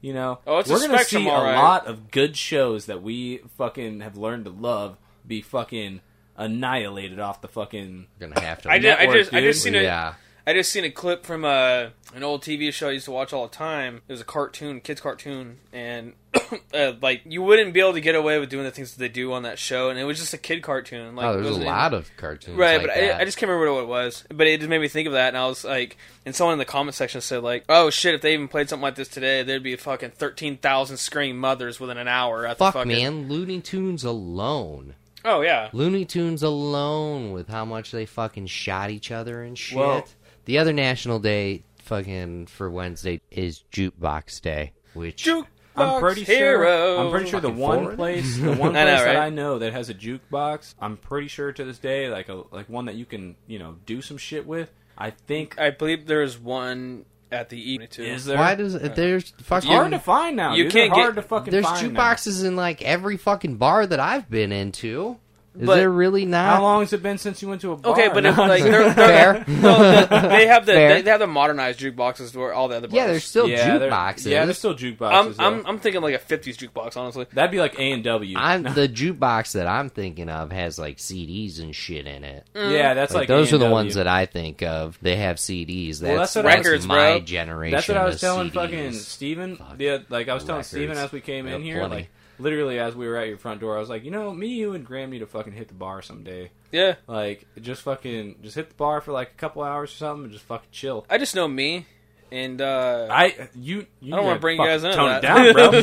Speaker 2: you know,
Speaker 4: Oh, it's a
Speaker 2: we're gonna
Speaker 4: spectrum,
Speaker 2: see
Speaker 4: all
Speaker 2: a lot of good shows that we fucking have learned to love be fucking annihilated off the fucking.
Speaker 3: gonna have to.
Speaker 4: I did. I
Speaker 2: Network,
Speaker 4: just. I just seen a.
Speaker 3: yeah.
Speaker 4: I just seen a clip from uh, an old TV show I used to watch all the time. It was a cartoon, kids cartoon, and uh, like you wouldn't be able to get away with doing the things that they do on that show, and it was just a kid cartoon. Like,
Speaker 3: oh, there's a
Speaker 4: wasn't-
Speaker 3: lot of cartoons.
Speaker 4: Right,
Speaker 3: like
Speaker 4: but
Speaker 3: that.
Speaker 4: I, I just can't remember what it was. But it just made me think of that, and I was like, and someone in the comment section said like, "Oh shit, if they even played something like this today, there'd be fucking thirteen thousand screaming mothers within an hour." At the
Speaker 3: Fuck,
Speaker 4: fucking...
Speaker 3: man, Looney Tunes alone.
Speaker 4: Oh yeah,
Speaker 3: Looney Tunes alone with how much they fucking shot each other and shit.
Speaker 2: Well-
Speaker 3: the other national day fucking for Wednesday is Jukebox Day, which
Speaker 4: Jukebox
Speaker 2: I'm pretty
Speaker 4: hero.
Speaker 2: sure. I'm pretty sure the
Speaker 3: Fucking
Speaker 2: one
Speaker 3: forward.
Speaker 2: place, the one
Speaker 4: I
Speaker 2: place
Speaker 4: know,
Speaker 2: that
Speaker 4: right?
Speaker 2: I know that has a jukebox. I'm pretty sure to this day, like a like one that you can you know do some shit with. I think
Speaker 4: I believe there's one at the E too.
Speaker 2: is there.
Speaker 3: why does it, uh, there's fucking
Speaker 2: It's hard to find now.
Speaker 4: You
Speaker 2: dude.
Speaker 4: can't
Speaker 2: They're hard
Speaker 4: get-
Speaker 2: to fucking
Speaker 3: there's
Speaker 2: find now.
Speaker 3: jukeboxes in like every fucking bar that I've been into. Is
Speaker 4: But
Speaker 3: there really not?
Speaker 2: How long has it been since you went to a bar?
Speaker 4: Okay, but if,
Speaker 2: No,
Speaker 4: like
Speaker 2: I'm
Speaker 4: they're,
Speaker 3: Fair.
Speaker 4: they're no, the, they have the they, they have the modernized jukeboxes where all the other bars.
Speaker 3: Yeah, there's still
Speaker 2: yeah, they're- Yeah, there's still jukeboxes.
Speaker 4: I'm. I'm I'm thinking like a '50s jukebox, honestly.
Speaker 2: That'd be like A and W.
Speaker 3: I'm the jukebox that I'm thinking of has like CDs and shit in it. Mm.
Speaker 2: Yeah, that's
Speaker 3: Like,
Speaker 2: like,
Speaker 3: those are the
Speaker 2: A&W.
Speaker 3: ones that I think of. They have CDs. That's,
Speaker 2: Well, that's what
Speaker 3: that's
Speaker 2: I-
Speaker 4: Records,
Speaker 3: my
Speaker 4: bro.
Speaker 3: generation.
Speaker 2: That's what I was telling
Speaker 3: CDs.
Speaker 2: fucking Steven.
Speaker 3: Fuck.
Speaker 2: The, like I was telling
Speaker 3: Records.
Speaker 2: Steven as we came in here,
Speaker 3: plenty.
Speaker 2: like literally as we were at your front door, I was like, you know, me, you, and Graham need to fucking hit the bar someday.
Speaker 4: Yeah,
Speaker 2: Like, just fucking, just hit the bar for like a couple hours or something, and just fucking chill.
Speaker 4: I just know me, and uh,
Speaker 2: I you, you
Speaker 4: I don't wanna bring you guys into
Speaker 2: tone
Speaker 4: that.
Speaker 2: it down, bro. you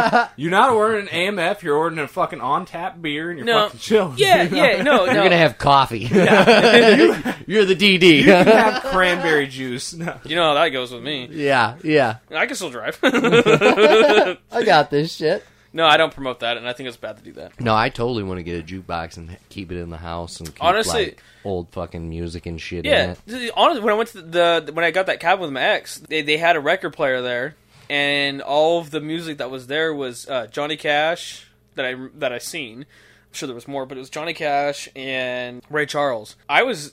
Speaker 2: fuck, you're not ordering an AMF. You're ordering a fucking on tap beer, and you're
Speaker 4: No.
Speaker 2: fucking chill.
Speaker 4: yeah, yeah, no,
Speaker 3: You're gonna have coffee. Yeah. You're the DD.
Speaker 2: You can have cranberry juice. No.
Speaker 4: You know how that goes with me.
Speaker 3: yeah, yeah.
Speaker 4: I can still drive.
Speaker 3: I got this shit.
Speaker 4: No, I don't promote that, and I think it's bad to do that.
Speaker 3: No, I totally want to get a jukebox and keep it in the house and keep
Speaker 4: Honestly-
Speaker 3: like, old fucking music and shit in
Speaker 4: Yeah, honestly, when I went to the when I got that cabin with my ex, they they had a record player there, and all of the music that was there was uh, Johnny Cash that I that I seen. I'm sure there was more, but it was Johnny Cash and Ray Charles. I was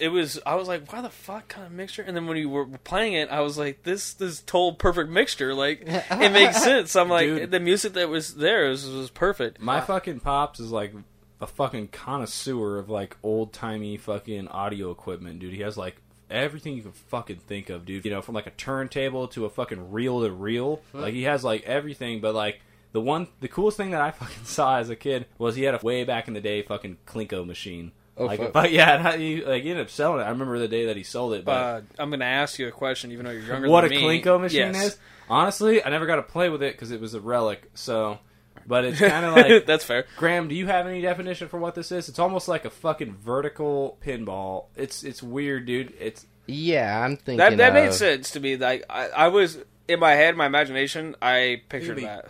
Speaker 4: it was I was like, why the fuck kind of mixture? And then when you were playing it, I was like, this this total perfect mixture. Like it makes sense. I'm like,
Speaker 2: Dude.
Speaker 4: the music that was there was, was perfect.
Speaker 2: My fucking pops is like a fucking connoisseur of like old timey fucking audio equipment, dude. He has like everything you can fucking think of, dude. You know, from like a turntable to a fucking reel to reel. Like he has like everything, but like the one, the coolest thing that I fucking saw as a kid was he had a way back in the day fucking Klinko machine.
Speaker 3: Oh,
Speaker 2: like,
Speaker 3: fuck.
Speaker 2: but yeah, how he, like he ended up selling it. I remember the day that he sold it. But
Speaker 4: Uh, I'm gonna ask you a question, even though you're younger.
Speaker 2: what a
Speaker 4: than me.
Speaker 2: Klinko machine
Speaker 4: Yes.
Speaker 2: is? Honestly, I never got to play with it because it was a relic. So, but it's kind of like
Speaker 4: That's fair.
Speaker 2: Graham, do you have any definition for what this is? It's almost like a fucking vertical pinball. It's it's weird, dude. It's
Speaker 3: Yeah, I'm thinking
Speaker 4: That that
Speaker 3: of,
Speaker 4: made sense to me. Like I, I was in my head, my imagination, I pictured
Speaker 2: Maybe.
Speaker 4: that.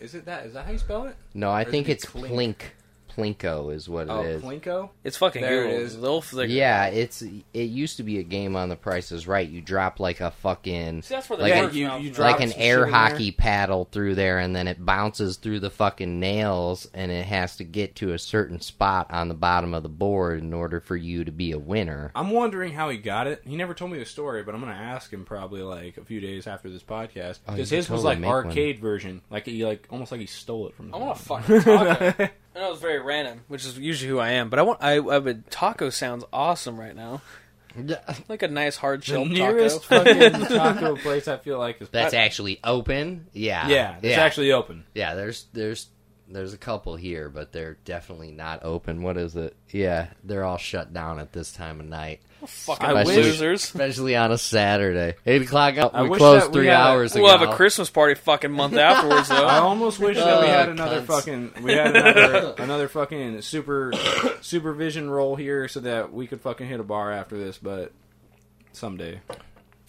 Speaker 2: is it that? Is that how you spell it?
Speaker 3: No, I
Speaker 2: Or
Speaker 3: think
Speaker 2: it
Speaker 3: it's
Speaker 2: Clink?
Speaker 3: Plink. Plinko is what it
Speaker 2: Oh,
Speaker 3: is.
Speaker 2: Plinko.
Speaker 4: It's fucking
Speaker 2: There it
Speaker 4: Google.
Speaker 2: is.
Speaker 4: They'll figure it
Speaker 3: Yeah, it's it used to be a game on The Price is Right. You drop like a fucking
Speaker 4: See, that's where the
Speaker 3: like
Speaker 4: word
Speaker 3: a-
Speaker 2: you- you drop
Speaker 3: like an air
Speaker 2: shit there.
Speaker 3: hockey paddle through there, and then it bounces through the fucking nails, and it has to get to a certain spot on the bottom of the board in order for you to be a winner.
Speaker 2: I'm wondering how he got it. He never told me the story, but I'm gonna ask him probably like a few days after this podcast
Speaker 3: Oh,
Speaker 2: because
Speaker 3: could
Speaker 2: his was
Speaker 3: totally
Speaker 2: like
Speaker 3: make one.
Speaker 2: arcade version, like he like almost like he stole it from.
Speaker 4: I want a
Speaker 2: someone.
Speaker 4: fucking taco. I know it's very random, which is usually who I am, but I want. I, I would taco sounds awesome right now, Yeah. like a nice hard
Speaker 2: the
Speaker 4: shell
Speaker 2: nearest
Speaker 4: taco.
Speaker 2: fucking taco place I feel like is
Speaker 3: That's actually open. Yeah,
Speaker 2: yeah, it's
Speaker 3: yeah,
Speaker 2: actually open.
Speaker 3: yeah. There's there's there's a couple here, but they're definitely not open. What is it? Yeah, they're all shut down at this time of night,
Speaker 4: fucking
Speaker 2: I wish-
Speaker 4: losers.
Speaker 3: especially on a Saturday. Eight o'clock.
Speaker 2: I
Speaker 3: we
Speaker 2: wish
Speaker 3: closed
Speaker 2: that we
Speaker 3: three
Speaker 2: had a-
Speaker 3: hours ago.
Speaker 4: We'll have a Christmas party fucking month afterwards, though.
Speaker 2: I almost wish that we had
Speaker 3: Oh,
Speaker 2: another
Speaker 3: cunts.
Speaker 2: fucking we had another another fucking super supervision role here so that we could fucking hit a bar after this, but someday.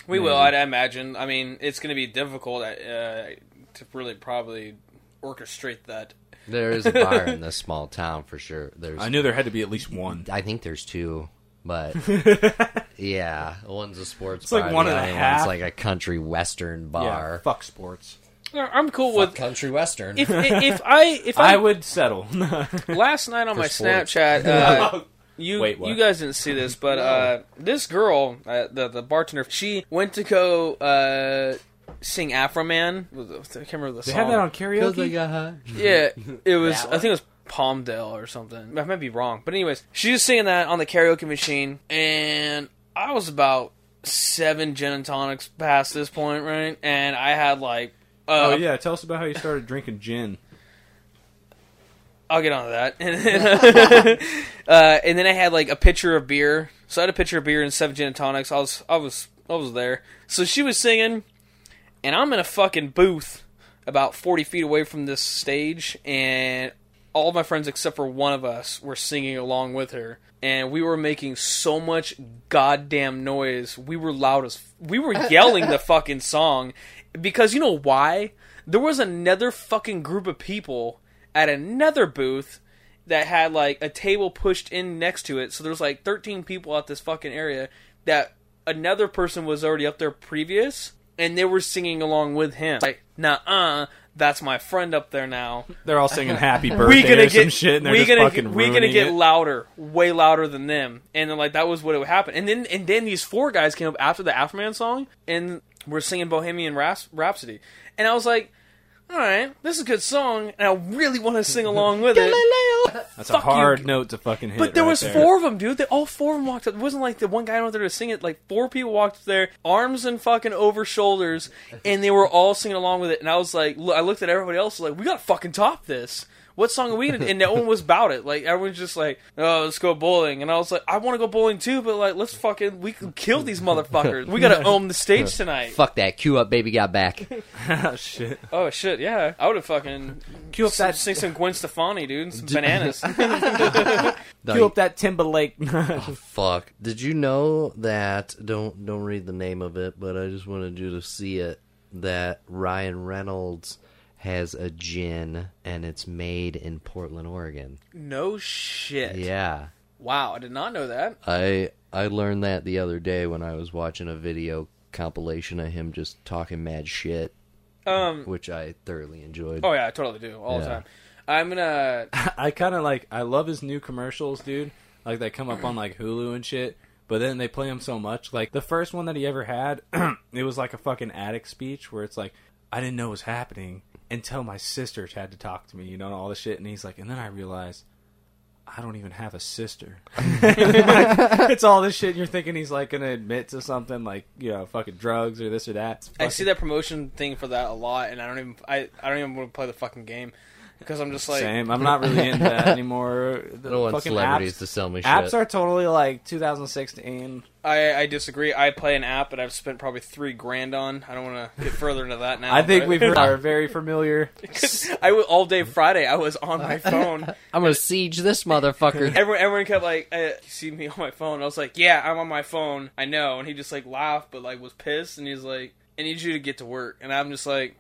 Speaker 4: We will, I'd imagine. I mean, it's going to be difficult uh, to really probably orchestrate that.
Speaker 3: There is a bar in this small town for sure. There's
Speaker 2: I knew there had to be at least one.
Speaker 3: I think there's two, but yeah, one's a sports
Speaker 2: It's
Speaker 3: bar.
Speaker 2: like
Speaker 3: the
Speaker 2: one and a half.
Speaker 3: One's like a country western
Speaker 2: Yeah,
Speaker 3: bar.
Speaker 2: fuck sports.
Speaker 4: I'm cool with
Speaker 3: country western.
Speaker 4: if if I if I,
Speaker 2: I would settle.
Speaker 4: last night on
Speaker 3: For
Speaker 4: my
Speaker 3: sports.
Speaker 4: Snapchat. Uh, You
Speaker 2: Wait, what?
Speaker 4: you guys didn't see this, but uh, this girl, uh, the the bartender, she went to go uh, sing Afroman. I can't remember the
Speaker 2: they
Speaker 4: song.
Speaker 2: have that on karaoke.
Speaker 4: Yeah, it was. I think it was Palmdale or something. I might be wrong, but anyways, she was singing that on the karaoke machine, and I was about seven gin and tonics past this point, right? And I had like, uh,
Speaker 2: oh yeah, tell us about how you started drinking gin.
Speaker 4: I'll get onto that. And then, uh, and then I had like a pitcher of beer. So I had a pitcher of beer and seven gin and tonics. I was, I was, I was there. So she was singing, and I'm in a fucking booth about 40 feet away from this stage, and all my friends except for one of us were singing along with her. And we were making so much goddamn noise. We were loud as we were yelling the fucking song because you know why? There was another fucking group of people at another booth that had like a table pushed in next to it. So there was like 13 people at this fucking area that another person was already up there previous and they were singing along with him. Like, nah-uh, that's my friend up there now.
Speaker 2: They're all singing "Happy Birthday"
Speaker 4: We
Speaker 2: Birthday"
Speaker 4: gonna
Speaker 2: or some
Speaker 4: get
Speaker 2: shit, and they're
Speaker 4: we
Speaker 2: just
Speaker 4: gonna
Speaker 2: fucking
Speaker 4: get, we gonna get
Speaker 2: it.
Speaker 4: louder, way louder than them. And then like that was what it would happen. And then and then these four guys came up after the Afroman song and were singing Bohemian Raps- Rhapsody. And I was like, all right, this is a good song, and I really want to sing along with it.
Speaker 2: That's a
Speaker 4: Fuck you.
Speaker 2: hard note to fucking hit.
Speaker 4: But there
Speaker 2: right
Speaker 4: was
Speaker 2: there.
Speaker 4: four of them, dude. They, all four of them walked up. It wasn't like the one guy out there to sing it. Like four people walked up there, arms and fucking over shoulders, and they were all singing along with it. And I was like, look, I looked at everybody else, like, we gotta fucking top this. What song are we gonna? And no one was about it. Like everyone's just like, oh, let's go bowling. And I was like, I want to go bowling too, but like, let's fucking, we can kill these motherfuckers. We gotta own the stage tonight.
Speaker 3: Fuck that. Cue up, baby, got back.
Speaker 2: oh shit.
Speaker 4: Oh shit, yeah, I would have fucking
Speaker 2: Cue up that.
Speaker 4: sing some Gwen Stefani, dude, and some bananas.
Speaker 3: No,
Speaker 2: Cue up that Timberlake.
Speaker 3: Oh, fuck. Did you know that? Don't don't read the name of it, but I just wanted you to see it. That Ryan Reynolds has a gin, and it's made in Portland, Oregon.
Speaker 4: no shit.
Speaker 3: Yeah,
Speaker 4: Wow, I did not know that.
Speaker 3: I I learned that the other day when I was watching a video compilation of him just talking mad shit,
Speaker 4: Um.
Speaker 3: which I thoroughly enjoyed.
Speaker 4: Oh yeah, I totally do all the time. I'm gonna.
Speaker 2: I kind of like I love his new commercials, dude. Like they come up on like Hulu and shit. But then they play him so much. Like the first one that he ever had, it was like a fucking addict speech where it's like, I didn't know what was happening until my sister had to talk to me, you know, all this shit. And he's like, and then I realized I don't even have a sister. Like, it's all this shit. And you're thinking he's like gonna admit to something like you know fucking drugs or this or that.
Speaker 4: I see that promotion thing for that a lot, and I don't even. I, I don't even want to play the fucking game because I'm just like.
Speaker 2: Same. I'm not really into that anymore. The
Speaker 3: I don't want celebrities
Speaker 2: apps,
Speaker 3: to sell me Shit.
Speaker 2: apps are totally like 2016.
Speaker 4: I, I disagree. I play an app that I've spent probably three grand on. I don't want to get further into that now.
Speaker 2: I think
Speaker 4: but-
Speaker 2: we've heard are very familiar.
Speaker 4: I was, all day Friday. I was on my phone.
Speaker 3: I'm gonna siege this motherfucker.
Speaker 4: Everyone, everyone kept like, uh, "You see me on my phone?" I was like, "Yeah, I'm on my phone. I know." And he just like laughed, but like was pissed, and he's like, "I need you to get to work." And I'm just like,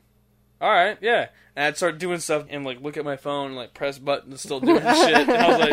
Speaker 4: "All right, yeah." And I'd start doing stuff and like look at my phone, and, like press buttons, still doing shit. And I was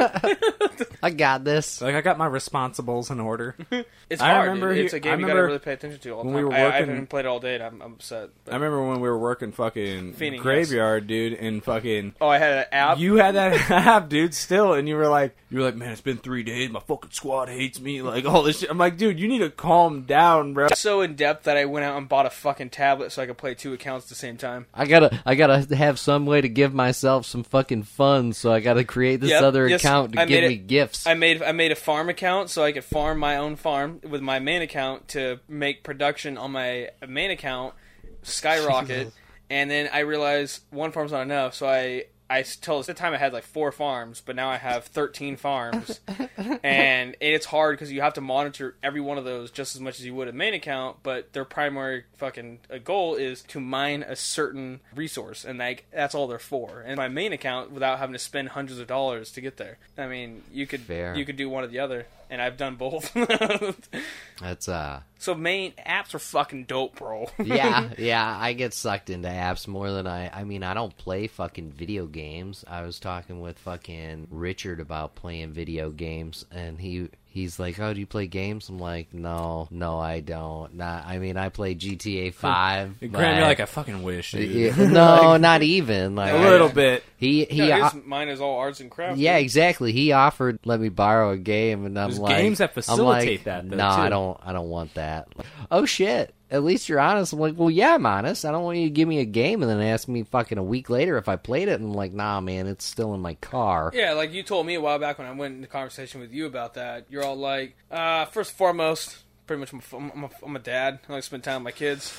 Speaker 4: like,
Speaker 3: I got this.
Speaker 2: Like I got my responsibles in order.
Speaker 4: "It's
Speaker 2: I
Speaker 4: hard.
Speaker 2: remember
Speaker 4: dude. It's
Speaker 2: he-
Speaker 4: a game
Speaker 2: I
Speaker 4: you gotta
Speaker 2: remember
Speaker 4: really pay attention to all the
Speaker 2: when
Speaker 4: time."
Speaker 2: we were
Speaker 4: I, I
Speaker 2: working-
Speaker 4: haven't played it all day, and I'm, I'm upset. But-
Speaker 2: I remember when we were working fucking
Speaker 4: Fiending, yes.
Speaker 2: graveyard, dude, and fucking.
Speaker 4: oh, I had an app.
Speaker 2: You had that app, dude, still, and you were like, you were like, man, it's been three days. My fucking squad hates me, like all this shit. I'm like, dude, you need to calm down, bro.
Speaker 4: so in depth that I went out and bought a fucking tablet so I could play two accounts at the same time.
Speaker 3: I gotta, I have some way to give myself some fucking fun. So I gotta create this
Speaker 4: Yep,
Speaker 3: other
Speaker 4: yes,
Speaker 3: account to
Speaker 4: I
Speaker 3: give me
Speaker 4: it-
Speaker 3: gifts.
Speaker 4: I made I made a farm account so I could farm my own farm with my main account to make production on my main account skyrocket. and then I realized one farm's not enough, so I I told at the time I had like four farms, but now I have thirteen farms, and it's hard because you have to monitor every one of those just as much as you would a main account. But their primary fucking uh, goal is to mine a certain resource, and like that's all they're for. And my main account, without having to spend hundreds of dollars to get there, I mean, you could
Speaker 3: Fair.
Speaker 4: you could do one or the other, and I've done both.
Speaker 3: That's uh,
Speaker 4: so main apps are fucking dope, bro.
Speaker 3: yeah, yeah. I get sucked into apps more than I. I mean, I don't play fucking video games. I was talking with fucking Richard about playing video games, and he he's like, "Oh, do you play games?" I'm like, "No, no, I don't. Not. I mean, I play GTA Five.
Speaker 2: Grant,
Speaker 3: but-
Speaker 2: you're like, I fucking wish, dude.
Speaker 3: Yeah, no, not even. Like
Speaker 2: a little bit.
Speaker 3: He he.
Speaker 4: No, his- mine is all arts and crafts.
Speaker 3: yeah,
Speaker 4: dude.
Speaker 3: exactly. He offered let me borrow a game, and I'm
Speaker 2: There's
Speaker 3: like,
Speaker 2: games that
Speaker 3: I'm
Speaker 2: facilitate
Speaker 3: like,
Speaker 2: that, though,
Speaker 3: No, I don't. I don't want that. Oh shit! At least you're honest. I'm like, well, yeah, I'm honest. I don't want you to give me a game and then ask me fucking a week later if I played it, and I'm like, nah, man, it's still in my car.
Speaker 4: Yeah, like you told me a while back when I went into conversation with you about that. You're all like, uh, first and foremost, pretty much I'm a, I'm a, I'm a dad. I like to spend time with my kids.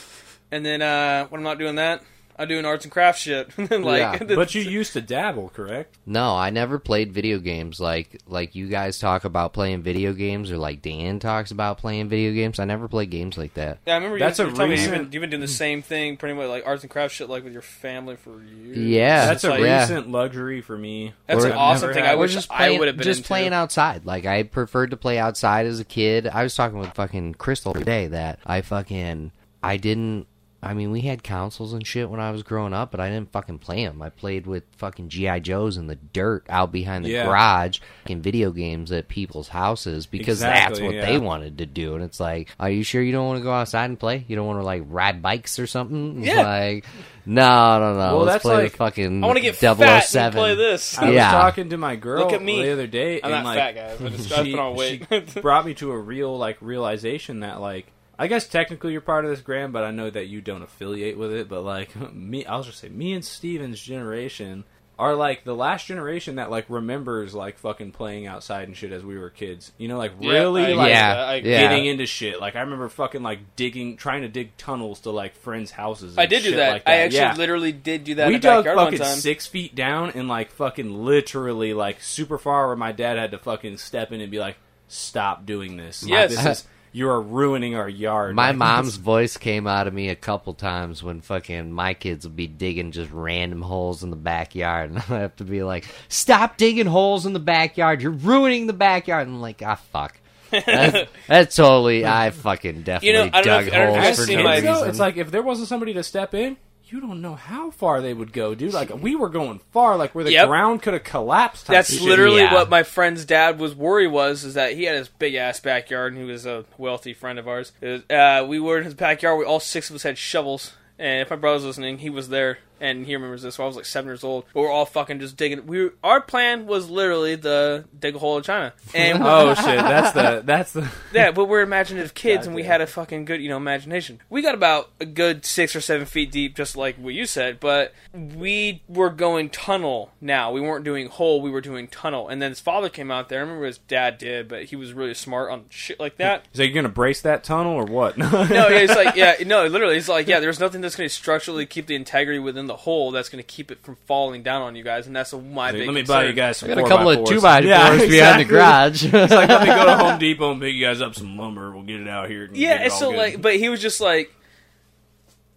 Speaker 4: And then uh, when I'm not doing that, I'm doing arts and crafts shit. Like,
Speaker 3: Yeah,
Speaker 2: But you used to dabble, correct?
Speaker 3: No, I never played video games like like you guys talk about playing video games, or like Dan talks about playing video games. I never played games like that.
Speaker 4: Yeah, I remember
Speaker 2: That's
Speaker 4: you,
Speaker 2: a
Speaker 4: you told me you've
Speaker 2: recent-
Speaker 4: been, you've been doing the same thing, pretty much like arts and crafts shit, like with your family for years.
Speaker 3: Yeah,
Speaker 2: That's a
Speaker 4: like-
Speaker 3: yeah.
Speaker 2: recent luxury for me.
Speaker 4: That's
Speaker 3: Or-
Speaker 4: an awesome thing.
Speaker 2: had-
Speaker 4: I
Speaker 2: Or
Speaker 3: Or
Speaker 4: wish
Speaker 3: just
Speaker 4: I would have been
Speaker 3: just
Speaker 4: into.
Speaker 3: playing outside. Like I preferred to play outside as a kid. I was talking with fucking Crystal today that I fucking I didn't. I mean, we had consoles and shit when I was growing up, but I didn't fucking play them. I played with fucking GI Joes in the dirt out behind the
Speaker 2: Yeah.
Speaker 3: garage, in video games at people's houses because that's what
Speaker 2: yeah.
Speaker 3: they wanted to do. And it's like, are you sure you don't want to go outside and play? You don't want to like ride bikes or something? It's
Speaker 4: Yeah.
Speaker 3: Like, no, no, no.
Speaker 2: Well,
Speaker 3: Let's
Speaker 2: that's
Speaker 3: play
Speaker 2: like-
Speaker 3: the fucking.
Speaker 4: I want to get
Speaker 3: 007.
Speaker 4: fat and play oh this.
Speaker 2: I
Speaker 3: Yeah.
Speaker 2: was talking to my girl
Speaker 4: Look at me.
Speaker 2: the other day,
Speaker 4: I'm
Speaker 2: and
Speaker 4: not
Speaker 2: like,
Speaker 4: fat, guys. I just I've
Speaker 2: she,
Speaker 4: been on weight.
Speaker 2: she brought me to a real like realization that like I guess technically you're part of this Graham, but I know that you don't affiliate with it. But like me, I'll just say me and Steven's generation are like the last generation that like remembers like fucking playing outside and shit as we were kids. You know, like
Speaker 4: Yeah,
Speaker 2: really
Speaker 4: I-
Speaker 2: like
Speaker 3: Yeah,
Speaker 4: I-
Speaker 3: yeah.
Speaker 2: getting into shit. Like I remember fucking like digging, trying to dig tunnels to like friends' houses.
Speaker 4: I
Speaker 2: and
Speaker 4: did do that.
Speaker 2: Like
Speaker 4: I actually
Speaker 2: yeah.
Speaker 4: literally did do that
Speaker 2: we
Speaker 4: in
Speaker 2: dug
Speaker 4: backyard one
Speaker 2: fucking
Speaker 4: time.
Speaker 2: six feet down and like fucking literally like super far where my dad had to fucking step in and be like, "Stop doing this. Like,
Speaker 4: Yes.
Speaker 2: this is you are ruining our yard."
Speaker 3: My
Speaker 2: Like,
Speaker 3: mom's voice came out of me a couple times when fucking my kids would be digging just random holes in the backyard, and I have to be like, "Stop digging holes in the backyard! You're ruining the backyard!" And I'm like, "Ah, fuck." That's, that's totally. I fucking definitely
Speaker 4: You know, I know
Speaker 3: dug
Speaker 4: I know if
Speaker 3: holes
Speaker 4: you've
Speaker 3: for
Speaker 4: seen
Speaker 3: no
Speaker 4: my-
Speaker 2: It's, though,
Speaker 3: reason.
Speaker 2: it's like if there wasn't somebody to step in, you don't know how far they would go, dude. Like we were going far, like where the
Speaker 4: Yep.
Speaker 2: ground could have collapsed.
Speaker 4: That's
Speaker 2: of
Speaker 4: literally
Speaker 3: Yeah.
Speaker 4: what my friend's dad was worried was is that he had his big ass backyard and he was a wealthy friend of ours. Was- uh, we were in his backyard. We all six of us had shovels. And if my brother's listening, he was there and he remembers this. So I was like seven years old. But we're all fucking just digging. We were, our plan was literally to dig a hole in China. And
Speaker 2: Oh shit! That's the that's the
Speaker 4: yeah, but we're imaginative kids,
Speaker 2: God
Speaker 4: and we had a fucking good, you know, imagination. We got about a good six or seven feet deep, just like what you said. But we were going tunnel. Now we weren't doing hole; we were doing tunnel. And then his father came out there. I remember his dad did, but he was really smart on shit like that.
Speaker 2: So you're gonna brace that tunnel or what?
Speaker 4: No, yeah, he's like, yeah, no, literally, he's like, yeah, there's nothing that's going to structurally keep the integrity within the hole that's going to keep it from falling down on you guys, and that's my big.
Speaker 2: Let me
Speaker 4: concern.
Speaker 2: buy you guys some
Speaker 3: I got a couple
Speaker 2: by
Speaker 3: of two by fours
Speaker 2: Yeah,
Speaker 3: behind the garage.
Speaker 2: It's like let me go to Home Depot and pick you guys up some lumber. We'll get it out here. And
Speaker 4: Yeah,
Speaker 2: get it
Speaker 4: and so
Speaker 2: good.
Speaker 4: like, but he was just like,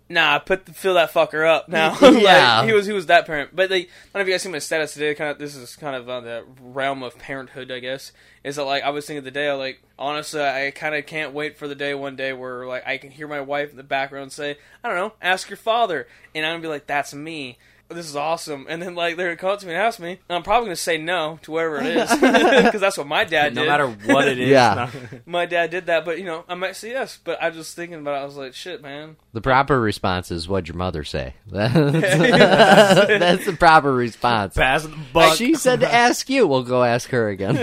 Speaker 4: nah, put the, fill that fucker up now.
Speaker 3: Yeah.
Speaker 4: like, he was he was that parent. But like, I don't know if you guys see my status today. Kind of, this is kind of uh, the realm of parenthood, I guess. Is that like I was thinking the day, I like honestly, I kind of can't wait for the day one day where like I can hear my wife in the background say, I don't know, ask your father, and I'm gonna be like, that's me. This is awesome, and then like they're gonna come up to me and ask me, and I'm probably gonna say no to whatever it is because that's what my dad
Speaker 2: no
Speaker 4: did
Speaker 2: matter what it is,
Speaker 3: Yeah.
Speaker 4: my dad did that, but you know, I might say yes. But I was just thinking about it. I was like, shit, man.
Speaker 3: the proper response is what'd your mother say? That's, that's the proper response.
Speaker 2: pass the buck.
Speaker 3: She said to ask you. We'll go ask her again.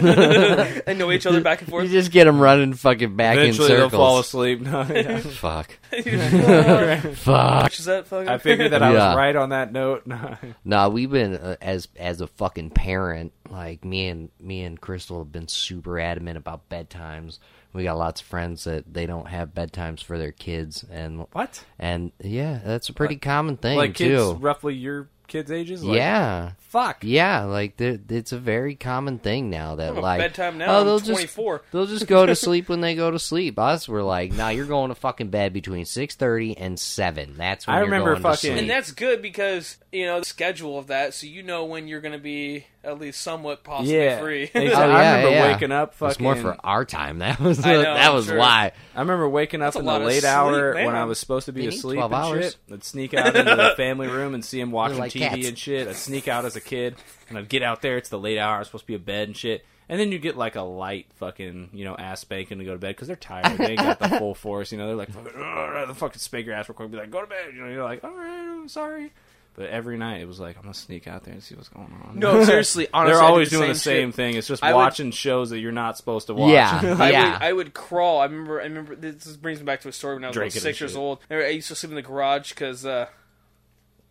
Speaker 4: and know each other back and forth.
Speaker 3: you just get them running fucking back
Speaker 2: Eventually
Speaker 3: in
Speaker 2: they'll fall asleep. No, yeah.
Speaker 3: Fuck.
Speaker 4: Fuck.
Speaker 3: Fuck.
Speaker 4: Is that fucking?
Speaker 2: I figured that I
Speaker 3: Yeah.
Speaker 2: was right on that note. No.
Speaker 3: No, we've been uh, as as a fucking parent. Like me and me and Crystal have been super adamant about bedtimes. We got lots of friends that they don't have bedtimes for their kids, and
Speaker 2: What?
Speaker 3: and yeah, that's a pretty common thing
Speaker 2: Like kids
Speaker 3: too.
Speaker 2: roughly your kids' ages? Like,
Speaker 3: yeah,
Speaker 2: Fuck.
Speaker 3: yeah, like it's a very common thing now that
Speaker 4: I'm
Speaker 3: like
Speaker 4: bedtime now.
Speaker 3: oh,
Speaker 4: I'm
Speaker 3: they'll
Speaker 4: 24.
Speaker 3: just they'll just go to sleep when they go to sleep. Us, we're like, nah, you're going to fucking bed between six thirty and seven. That's when
Speaker 2: I
Speaker 3: you're
Speaker 2: remember
Speaker 3: going to
Speaker 2: fucking-
Speaker 3: sleep.
Speaker 4: And that's good because you know the schedule of that, so you know when you're going to be at least somewhat possibly
Speaker 2: Yeah.
Speaker 4: free.
Speaker 2: Exactly.
Speaker 3: Oh,
Speaker 2: I remember
Speaker 3: yeah.
Speaker 2: waking up
Speaker 3: It's more for our time. That was
Speaker 4: I know,
Speaker 3: that was
Speaker 4: sure.
Speaker 3: why.
Speaker 2: I remember waking up
Speaker 4: That's
Speaker 2: in the late
Speaker 4: sleep,
Speaker 2: hour
Speaker 4: man.
Speaker 2: when I was supposed to be
Speaker 3: You need
Speaker 2: asleep
Speaker 3: 12
Speaker 2: and
Speaker 3: hours.
Speaker 2: shit. I'd sneak out into the family room and see him watching
Speaker 3: like
Speaker 2: TV
Speaker 3: cats.
Speaker 2: and shit. I'd sneak out as a kid and I'd get out there. It's the late hour. I'm supposed to be a bed and shit. And then you get like a light fucking, you know, ass spanking to go to bed because they're tired. They ain't got the full force, you know. They're like, the fucking spank your ass real quick, be like, go to bed. You know, you're like, all right, I'm sorry. But every night it was like, I'm gonna sneak out there and see what's going on.
Speaker 4: no, seriously, honestly,
Speaker 2: they're
Speaker 4: I did
Speaker 2: always doing the
Speaker 4: same
Speaker 2: same
Speaker 4: shit.
Speaker 2: thing. It's just
Speaker 4: I would-
Speaker 2: watching shows that you're not supposed to watch.
Speaker 3: Yeah.
Speaker 4: I
Speaker 3: Yeah.
Speaker 4: would I would crawl. I remember. I remember. This brings me back to a story when I was about
Speaker 2: Drinking
Speaker 4: six years
Speaker 2: shit.
Speaker 4: old. I used to sleep in the garage because uh,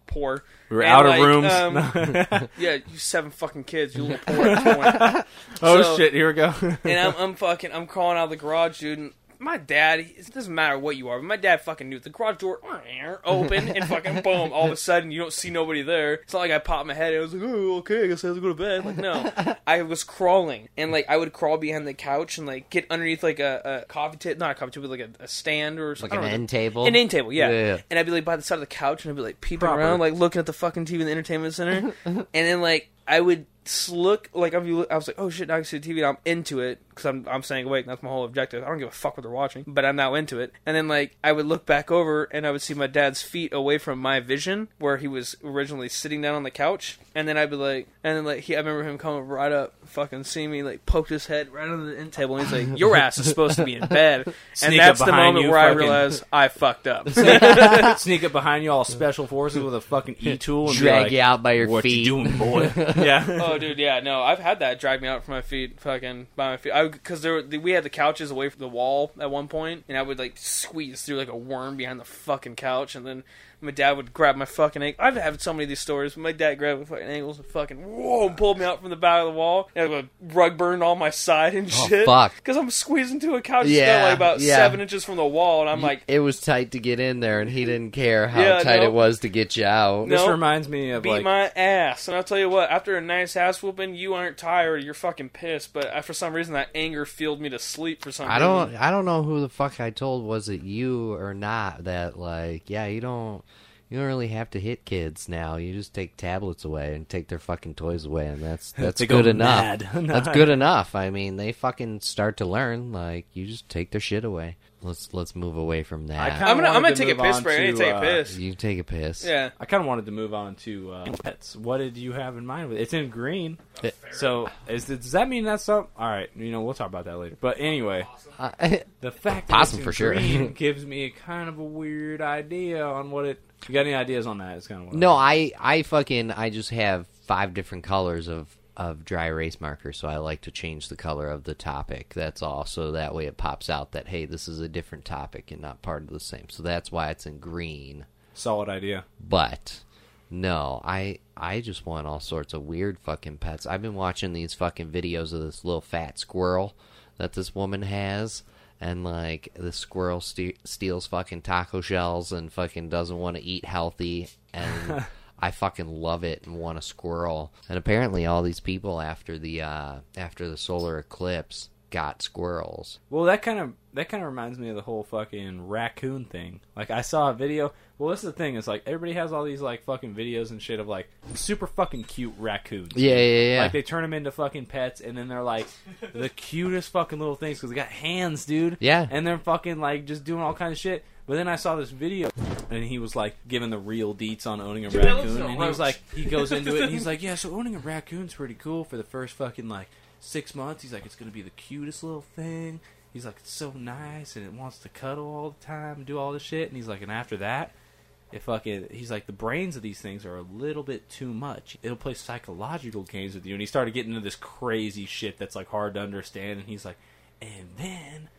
Speaker 4: poor.
Speaker 2: we were
Speaker 4: And,
Speaker 2: out
Speaker 4: like,
Speaker 2: of rooms.
Speaker 4: um, Yeah, you seven fucking kids. You little poor. at this point.
Speaker 2: oh
Speaker 4: so-
Speaker 2: shit! Here we go.
Speaker 4: and I'm, I'm fucking, I'm crawling out of the garage, dude. And my dad, it doesn't matter what you are, but my dad fucking knew the garage door open and fucking boom. All of a sudden, you don't see nobody there. It's not like I popped my head. and I was like, oh, okay, I guess I have to go to bed. Like, no, I was crawling, and like I would crawl behind the couch and like get underneath like a, a coffee table, not a coffee table, but like a, a stand or
Speaker 3: Like
Speaker 4: something.
Speaker 3: an
Speaker 4: don't know.
Speaker 3: end table.
Speaker 4: An end table, yeah.
Speaker 3: Yeah.
Speaker 4: And I'd be like by the side of the couch, and I'd be like peeping
Speaker 2: Proper.
Speaker 4: around, like looking at the fucking TV in the entertainment center. and then like I would look, like I'd be, I was like, oh shit, now I can see the TV. And I'm into it because I'm I'm staying awake. That's my whole objective. I don't give a fuck what they're watching, but I'm now into it. And then like I would look back over, and I would see my dad's feet away from my vision, where he was originally sitting down on the couch. And then I'd be like, and then like he, I remember him coming right up, fucking see me, like poked his head right under the end table, and he's like, your ass is supposed to be in bed. and
Speaker 2: Sneak
Speaker 4: that's the moment
Speaker 2: you,
Speaker 4: where I
Speaker 2: fucking-
Speaker 4: realized I fucked up.
Speaker 2: Sneak up behind you, all special forces with a fucking e tool, and
Speaker 3: drag
Speaker 2: like,
Speaker 3: you out by your
Speaker 2: "What
Speaker 3: feet.
Speaker 2: you doing, boy?" yeah.
Speaker 4: oh, Oh, dude, yeah, no, I've had that drag me out from my feet, fucking by my feet. I because there we had the couches away from the wall at one point, and I would like squeeze through like a worm behind the fucking couch, and then my dad would grab my fucking ankle. I've had so many of these stories. But my dad grabbed my fucking ankles and fucking whoa, and pulled me out from the back of the wall. And I had a rug burned on my side and
Speaker 3: Oh,
Speaker 4: shit.
Speaker 3: fuck.
Speaker 4: Because I'm squeezing to a couch
Speaker 3: Yeah,
Speaker 4: that's like about
Speaker 3: yeah.
Speaker 4: seven inches from the wall, and I'm like,
Speaker 3: it was tight to get in there, and he didn't care how
Speaker 4: Yeah,
Speaker 3: tight
Speaker 4: no.
Speaker 3: it was to get you out.
Speaker 4: No.
Speaker 2: This reminds me of
Speaker 4: beat
Speaker 2: like
Speaker 4: my ass. And I'll tell you what, after a nice ass whooping, you aren't tired. You're fucking pissed. But uh, for some reason, that anger fueled me to sleep for some
Speaker 3: I
Speaker 4: reason.
Speaker 3: don't. I don't know who the fuck I told. Was it you or not? That like, yeah, you don't. You don't really have to hit kids now. You just take tablets away and take their fucking toys away, and that's that's
Speaker 2: They go
Speaker 3: good enough. that's good enough. I mean, they fucking start to learn. Like you just take their shit away. Let's let's move away from that.
Speaker 2: kinda
Speaker 4: I'm gonna I'm gonna
Speaker 2: to
Speaker 4: take a piss
Speaker 2: on
Speaker 4: break. I need to
Speaker 2: to,
Speaker 4: take a
Speaker 2: uh,
Speaker 4: piss.
Speaker 3: you take a piss.
Speaker 4: Yeah.
Speaker 2: I kind of wanted to move on to uh, pets. What did you have in mind with it? It's in green. So is does that mean that's up? All right, you know we'll talk about that later. But anyway,
Speaker 3: I-
Speaker 2: the fact that
Speaker 3: Possum
Speaker 2: it's in
Speaker 3: for sure.
Speaker 2: green gives me a kind of a weird idea on what it. You got any ideas on that? It's kind of
Speaker 3: No, I I fucking I just have five different colors of of dry erase markers, so I like to change the color of the topic. That's all. So that way it pops out that hey, this is a different topic and not part of the same. So that's why it's in green.
Speaker 2: solid idea.
Speaker 3: But no, I I just want all sorts of weird fucking pets. I've been watching these fucking videos of this little fat squirrel that this woman has. And like the squirrel ste- steals fucking taco shells and fucking doesn't want to eat healthy, and I fucking love it and want a squirrel. And apparently, all these people after the uh, after the solar eclipse got squirrels.
Speaker 2: Well, that kind of that kind of reminds me of the whole fucking raccoon thing. Like I saw a video. Well, this is the thing. Is like everybody has all these like fucking videos and shit of like super fucking cute raccoons.
Speaker 3: Yeah, yeah, yeah.
Speaker 2: Like they turn them into fucking pets, and then they're like the cutest fucking little things because they got hands, dude.
Speaker 3: Yeah.
Speaker 2: And they're fucking like just doing all kinds of shit. But then I saw this video, and he was like giving the real deets on owning a
Speaker 1: that looks
Speaker 2: raccoon,
Speaker 1: so
Speaker 2: and he was like, he goes into it, and he's like, yeah, so owning a raccoon's pretty cool for the first fucking like six months. He's like, it's gonna be the cutest little thing. He's like, it's so nice, and it wants to cuddle all the time and do all this shit. And he's like, and after that, it fucking he's like the brains of these things are a little bit too much. It'll play psychological games with you, and he started getting into this crazy shit that's like hard to understand. And he's like, and then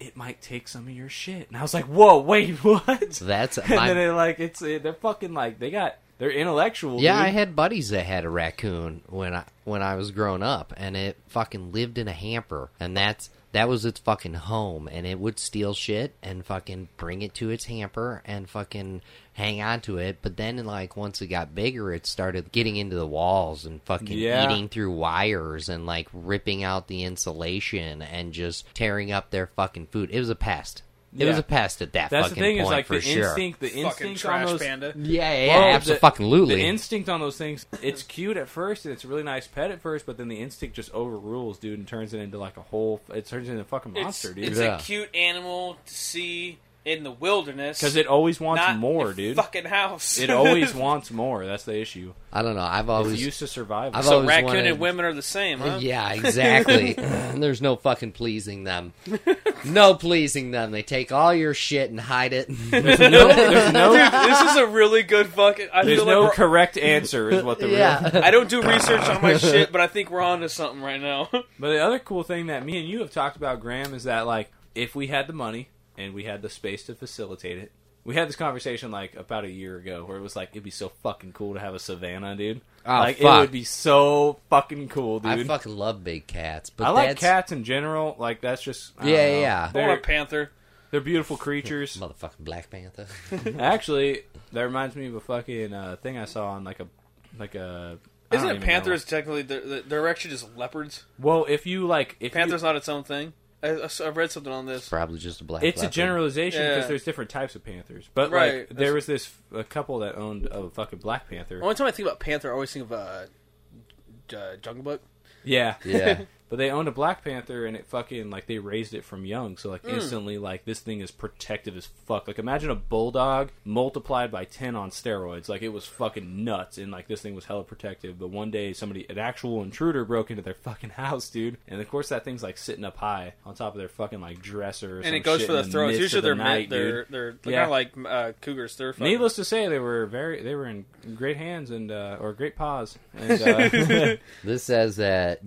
Speaker 2: it might take some of your shit. And I was like, whoa, wait, what?
Speaker 3: That's
Speaker 2: and
Speaker 3: my
Speaker 2: then it like it's eh, they're fucking like they got they're intellectual.
Speaker 3: Yeah,
Speaker 2: dude.
Speaker 3: I had buddies that had a raccoon when I when I was growing up, and it fucking lived in a hamper, and that's that was its fucking home, and it would steal shit and fucking bring it to its hamper and fucking hang on to it. But then, like once it got bigger, it started getting into the walls and fucking
Speaker 2: Yeah.
Speaker 3: eating through wires and like ripping out the insulation and just tearing up their fucking food. It was a pest. It was a pest at that
Speaker 2: That's the thing
Speaker 3: point
Speaker 2: is like the
Speaker 3: sure.
Speaker 2: instinct, the
Speaker 4: Fucking
Speaker 2: instinct on
Speaker 4: trash
Speaker 2: those.
Speaker 4: panda.
Speaker 3: Yeah, yeah, yeah,
Speaker 2: Well, the-
Speaker 3: absolutely.
Speaker 2: The instinct on those things, it's cute at first, and it's a really nice pet at first, but then the instinct just overrules, dude, and turns it into like a whole. It turns into a fucking
Speaker 4: It's,
Speaker 2: monster, dude.
Speaker 4: it's
Speaker 3: Yeah.
Speaker 4: a cute animal to see in the wilderness
Speaker 2: Because it always wants
Speaker 4: not
Speaker 2: more,
Speaker 4: your
Speaker 2: dude.
Speaker 4: Fucking house.
Speaker 2: It always wants more. That's the issue.
Speaker 3: I don't know. I've
Speaker 2: It's
Speaker 3: always
Speaker 2: used to survive.
Speaker 3: I've
Speaker 4: so
Speaker 3: always
Speaker 4: raccoon
Speaker 3: wanted-
Speaker 4: and women are the same, huh?
Speaker 3: Yeah, exactly. And There's no fucking pleasing them. No pleasing them. They take all your shit and hide it.
Speaker 2: there's no, there's no,
Speaker 4: Dude, this is a really good fucking. I
Speaker 2: there's
Speaker 4: feel
Speaker 2: no
Speaker 4: like we're,
Speaker 2: correct answer, is what the real.
Speaker 3: yeah.
Speaker 4: I don't do research on my shit, but I think we're on to something right now.
Speaker 2: But the other cool thing that me and you have talked about, Graham, is that like if we had the money and we had the space to facilitate it, we had this conversation like about a year ago where it was like it'd be so fucking cool to have a savannah, dude.
Speaker 3: Oh,
Speaker 2: like it would be so fucking cool, dude.
Speaker 3: I fucking love big cats, but
Speaker 2: I like
Speaker 3: that's,
Speaker 2: cats in general. Like that's just I don't
Speaker 3: Yeah,
Speaker 2: know.
Speaker 3: yeah.
Speaker 4: I want
Speaker 2: They're,
Speaker 4: a panther.
Speaker 2: they're beautiful creatures.
Speaker 3: Motherfucking Black Panther.
Speaker 2: Actually, that reminds me of a fucking uh, thing I saw on like a like a. I
Speaker 4: Isn't
Speaker 2: don't
Speaker 4: it
Speaker 2: even know.
Speaker 4: panthers technically? They're, they're actually just leopards.
Speaker 2: Well, if you like, if you-
Speaker 4: Panther's not its own thing. I, I read something on this.
Speaker 3: Probably just a black.
Speaker 2: It's a generalization because
Speaker 4: Yeah.
Speaker 2: there's different types of panthers. But
Speaker 4: Right.
Speaker 2: like, there was this a couple that owned a fucking black panther.
Speaker 4: Only time I think about panther, I always think of uh, uh, Jungle Book.
Speaker 2: Yeah,
Speaker 3: Yeah.
Speaker 2: But they owned a black panther, and it fucking like they raised it from young, so like
Speaker 4: Hmm.
Speaker 2: instantly like this thing is protective as fuck. Like imagine a bulldog multiplied by ten on steroids. Like it was fucking nuts, and like this thing was hella protective. But one day somebody, an actual intruder, broke into their fucking house, dude, and of course that thing's like sitting up high on top of their fucking like dresser, or
Speaker 4: and
Speaker 2: some
Speaker 4: it goes
Speaker 2: shit
Speaker 4: for the
Speaker 2: in
Speaker 4: throats. Usually they're
Speaker 2: the night,
Speaker 4: they're
Speaker 2: dude.
Speaker 4: they're, they're
Speaker 2: Yeah.
Speaker 4: kind of like uh, cougars. They're fucking,
Speaker 2: Needless to say, they were very they were in great hands and uh, or great paws. And, uh,
Speaker 3: This says that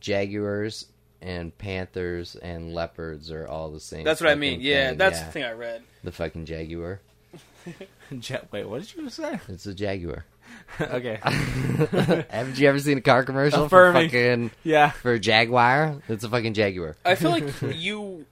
Speaker 3: jaguars and panthers and leopards are all the same.
Speaker 4: That's what I mean. Yeah,
Speaker 3: thing,
Speaker 4: that's
Speaker 3: yeah.
Speaker 4: the thing I read.
Speaker 3: The fucking jaguar.
Speaker 2: Jet, wait, what did you say?
Speaker 3: It's a jaguar.
Speaker 2: okay,
Speaker 3: Haven't you ever seen a car commercial
Speaker 2: Affirming.
Speaker 3: for fucking
Speaker 2: yeah.
Speaker 3: for a jaguar? It's a fucking jaguar.
Speaker 4: I feel like you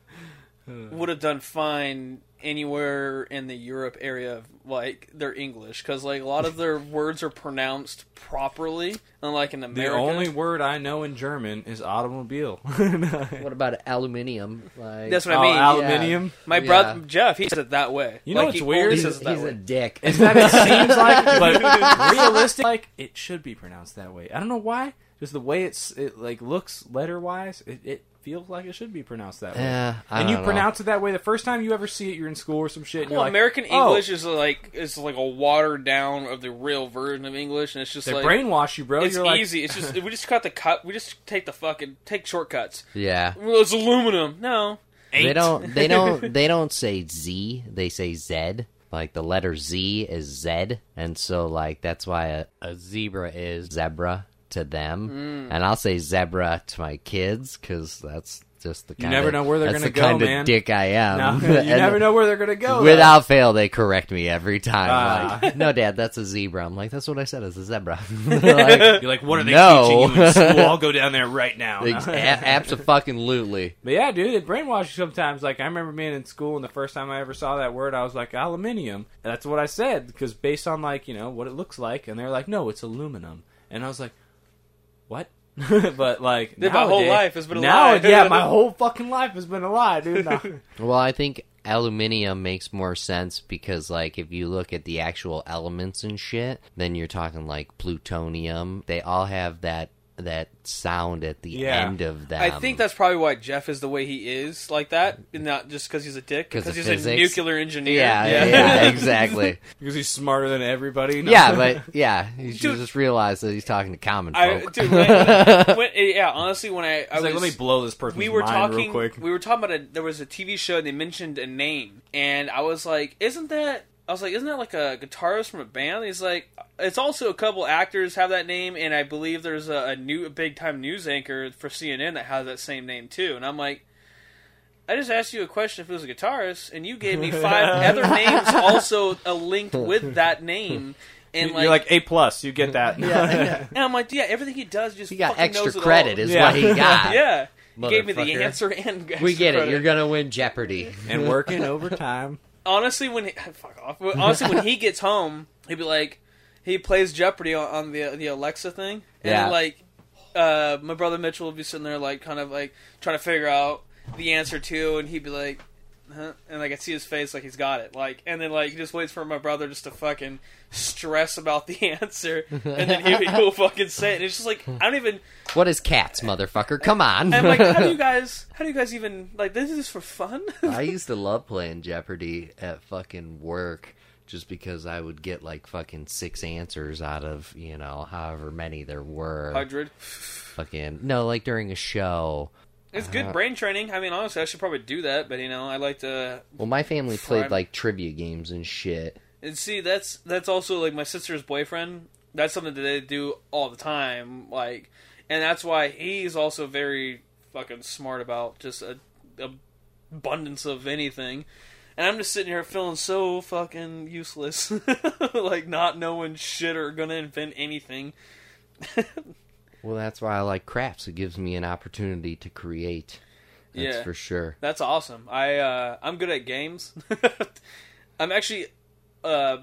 Speaker 4: would have done fine anywhere in the Europe area of like their English because like a lot of their words are pronounced properly, unlike in
Speaker 2: The
Speaker 4: America.
Speaker 2: only word I know in German is automobile.
Speaker 3: What about aluminium? Like,
Speaker 4: That's what
Speaker 2: Oh,
Speaker 4: I mean.
Speaker 2: aluminium.
Speaker 4: My
Speaker 3: Yeah.
Speaker 4: brother Jeff, he says it that way.
Speaker 2: You know
Speaker 4: Like,
Speaker 2: what's
Speaker 4: he
Speaker 2: weird?
Speaker 3: he's,
Speaker 4: says it that
Speaker 3: he's a dick.
Speaker 2: Is that it seems like, but realistic, like it should be pronounced that way. I don't know why. Just the way it's it like looks letter wise, it, it feels like it should be pronounced that way.
Speaker 3: Yeah, I
Speaker 2: and
Speaker 3: don't
Speaker 2: you
Speaker 3: know.
Speaker 2: pronounce it that way the first time you ever see it. You're in school or some shit. And
Speaker 4: Well,
Speaker 2: you're like,
Speaker 4: American
Speaker 2: oh,
Speaker 4: English is like is like a watered down of the real version of English, and it's just
Speaker 2: They
Speaker 4: like
Speaker 2: brainwash you, bro.
Speaker 4: it's
Speaker 2: you're like,
Speaker 4: easy. It's just we just cut the cut. We just take the fucking take shortcuts.
Speaker 3: Yeah.
Speaker 4: Well, it's aluminum. No,
Speaker 3: They don't. They don't. They don't say Z. They say Z. Like the letter Z is Z, and so like that's why a, a zebra is zebra to them,
Speaker 4: Mm.
Speaker 3: and I'll say zebra to my kids because that's just the kind.
Speaker 2: You never know where they're gonna
Speaker 3: the
Speaker 2: go,
Speaker 3: kind
Speaker 2: man.
Speaker 3: of dick I am.
Speaker 2: No, you never know where they're gonna go. though.
Speaker 3: Without fail, they correct me every time.
Speaker 2: Ah.
Speaker 3: Like, no, Dad, that's a zebra. I'm like, that's what I said. It's a zebra. like,
Speaker 2: You're like, what are they
Speaker 3: No.
Speaker 2: teaching you in school? I'll go down there right now.
Speaker 3: absolutely.
Speaker 2: But yeah, dude, it brainwashes sometimes. Like I remember being in school, and the first time I ever saw that word, I was like, aluminium. And that's what I said because based on like you know what it looks like, and they're like, no, it's aluminum, and I was like, what? but like,
Speaker 4: Dude, my whole
Speaker 2: nowadays-
Speaker 4: life has been a
Speaker 2: now,
Speaker 4: lie.
Speaker 2: yeah, my whole fucking life has been a lie, dude. No.
Speaker 3: Well, I think aluminium makes more sense because, like, if you look at the actual elements and shit, then you're talking like plutonium. They all have that that sound at the
Speaker 2: Yeah.
Speaker 3: end of that.
Speaker 4: I think that's probably why Jeff is the way he is like that, and not just because he's a dick, Because
Speaker 3: of
Speaker 4: he's a nuclear engineer.
Speaker 3: yeah, yeah, yeah, exactly.
Speaker 2: because he's smarter than everybody. No.
Speaker 3: yeah, but yeah, you should
Speaker 4: Dude.
Speaker 3: just realize that he's talking to common
Speaker 4: I,
Speaker 3: folk.
Speaker 4: dude, when, when, eh, yeah, honestly, when I, I
Speaker 2: He's like, let me blow this person's
Speaker 4: we were
Speaker 2: mind
Speaker 4: talking,
Speaker 2: real quick.
Speaker 4: we were talking about a, there was a TV show and they mentioned a name, and I was like, isn't that? I was like, isn't that like a guitarist from a band? He's like, it's also a couple actors have that name, and I believe there's a, a new, a big time news anchor for CNN that has that same name too. And I'm like, I just asked you a question if it was a guitarist, and you gave me five other names also linked with that name. And
Speaker 2: You're like A plus. You get that.
Speaker 3: yeah,
Speaker 4: and I'm like, yeah, everything he does just
Speaker 3: he got
Speaker 4: fucking
Speaker 3: extra
Speaker 4: knows
Speaker 3: credit, is
Speaker 2: Yeah.
Speaker 3: what he got.
Speaker 4: yeah. He gave me the answer and
Speaker 3: We get it.
Speaker 4: credit.
Speaker 3: You're gonna win Jeopardy.
Speaker 2: and working overtime.
Speaker 4: Honestly when he, fuck off. Honestly, when he gets home, he'd be like, he plays Jeopardy on, on the the Alexa thing, and
Speaker 3: Yeah.
Speaker 4: like, uh, my brother Mitchell would be sitting there like kind of like trying to figure out the answer to, and he'd be like. Huh? And like I see his face, like he's got it, like, and then like he just waits for my brother just to fucking stress about the answer, and then he, he'll fucking say it. And it's just like I don't even.
Speaker 3: What is cats, motherfucker? Come on.
Speaker 4: I'm like, how do you guys? How do you guys even like? This is for fun.
Speaker 3: I used to love playing Jeopardy at fucking work just because I would get like fucking six answers out of, you know, however many there were.
Speaker 4: Hundred.
Speaker 3: Fucking no, like during a show.
Speaker 4: It's good
Speaker 3: Uh,
Speaker 4: brain training. I mean, honestly, I should probably do that, but you know, I like to.
Speaker 3: Well, my family played like trivia games and shit.
Speaker 4: And see, that's that's also like my sister's boyfriend. That's something that they do all the time. Like, and that's why he's also very fucking smart about just a, a abundance of anything. And I'm just sitting here feeling so fucking useless, like not knowing shit or gonna invent anything.
Speaker 3: Well, that's why I like crafts. It gives me an opportunity to create. That's
Speaker 4: Yeah.
Speaker 3: for sure.
Speaker 4: That's awesome. I uh, I'm good at games. I'm actually, uh,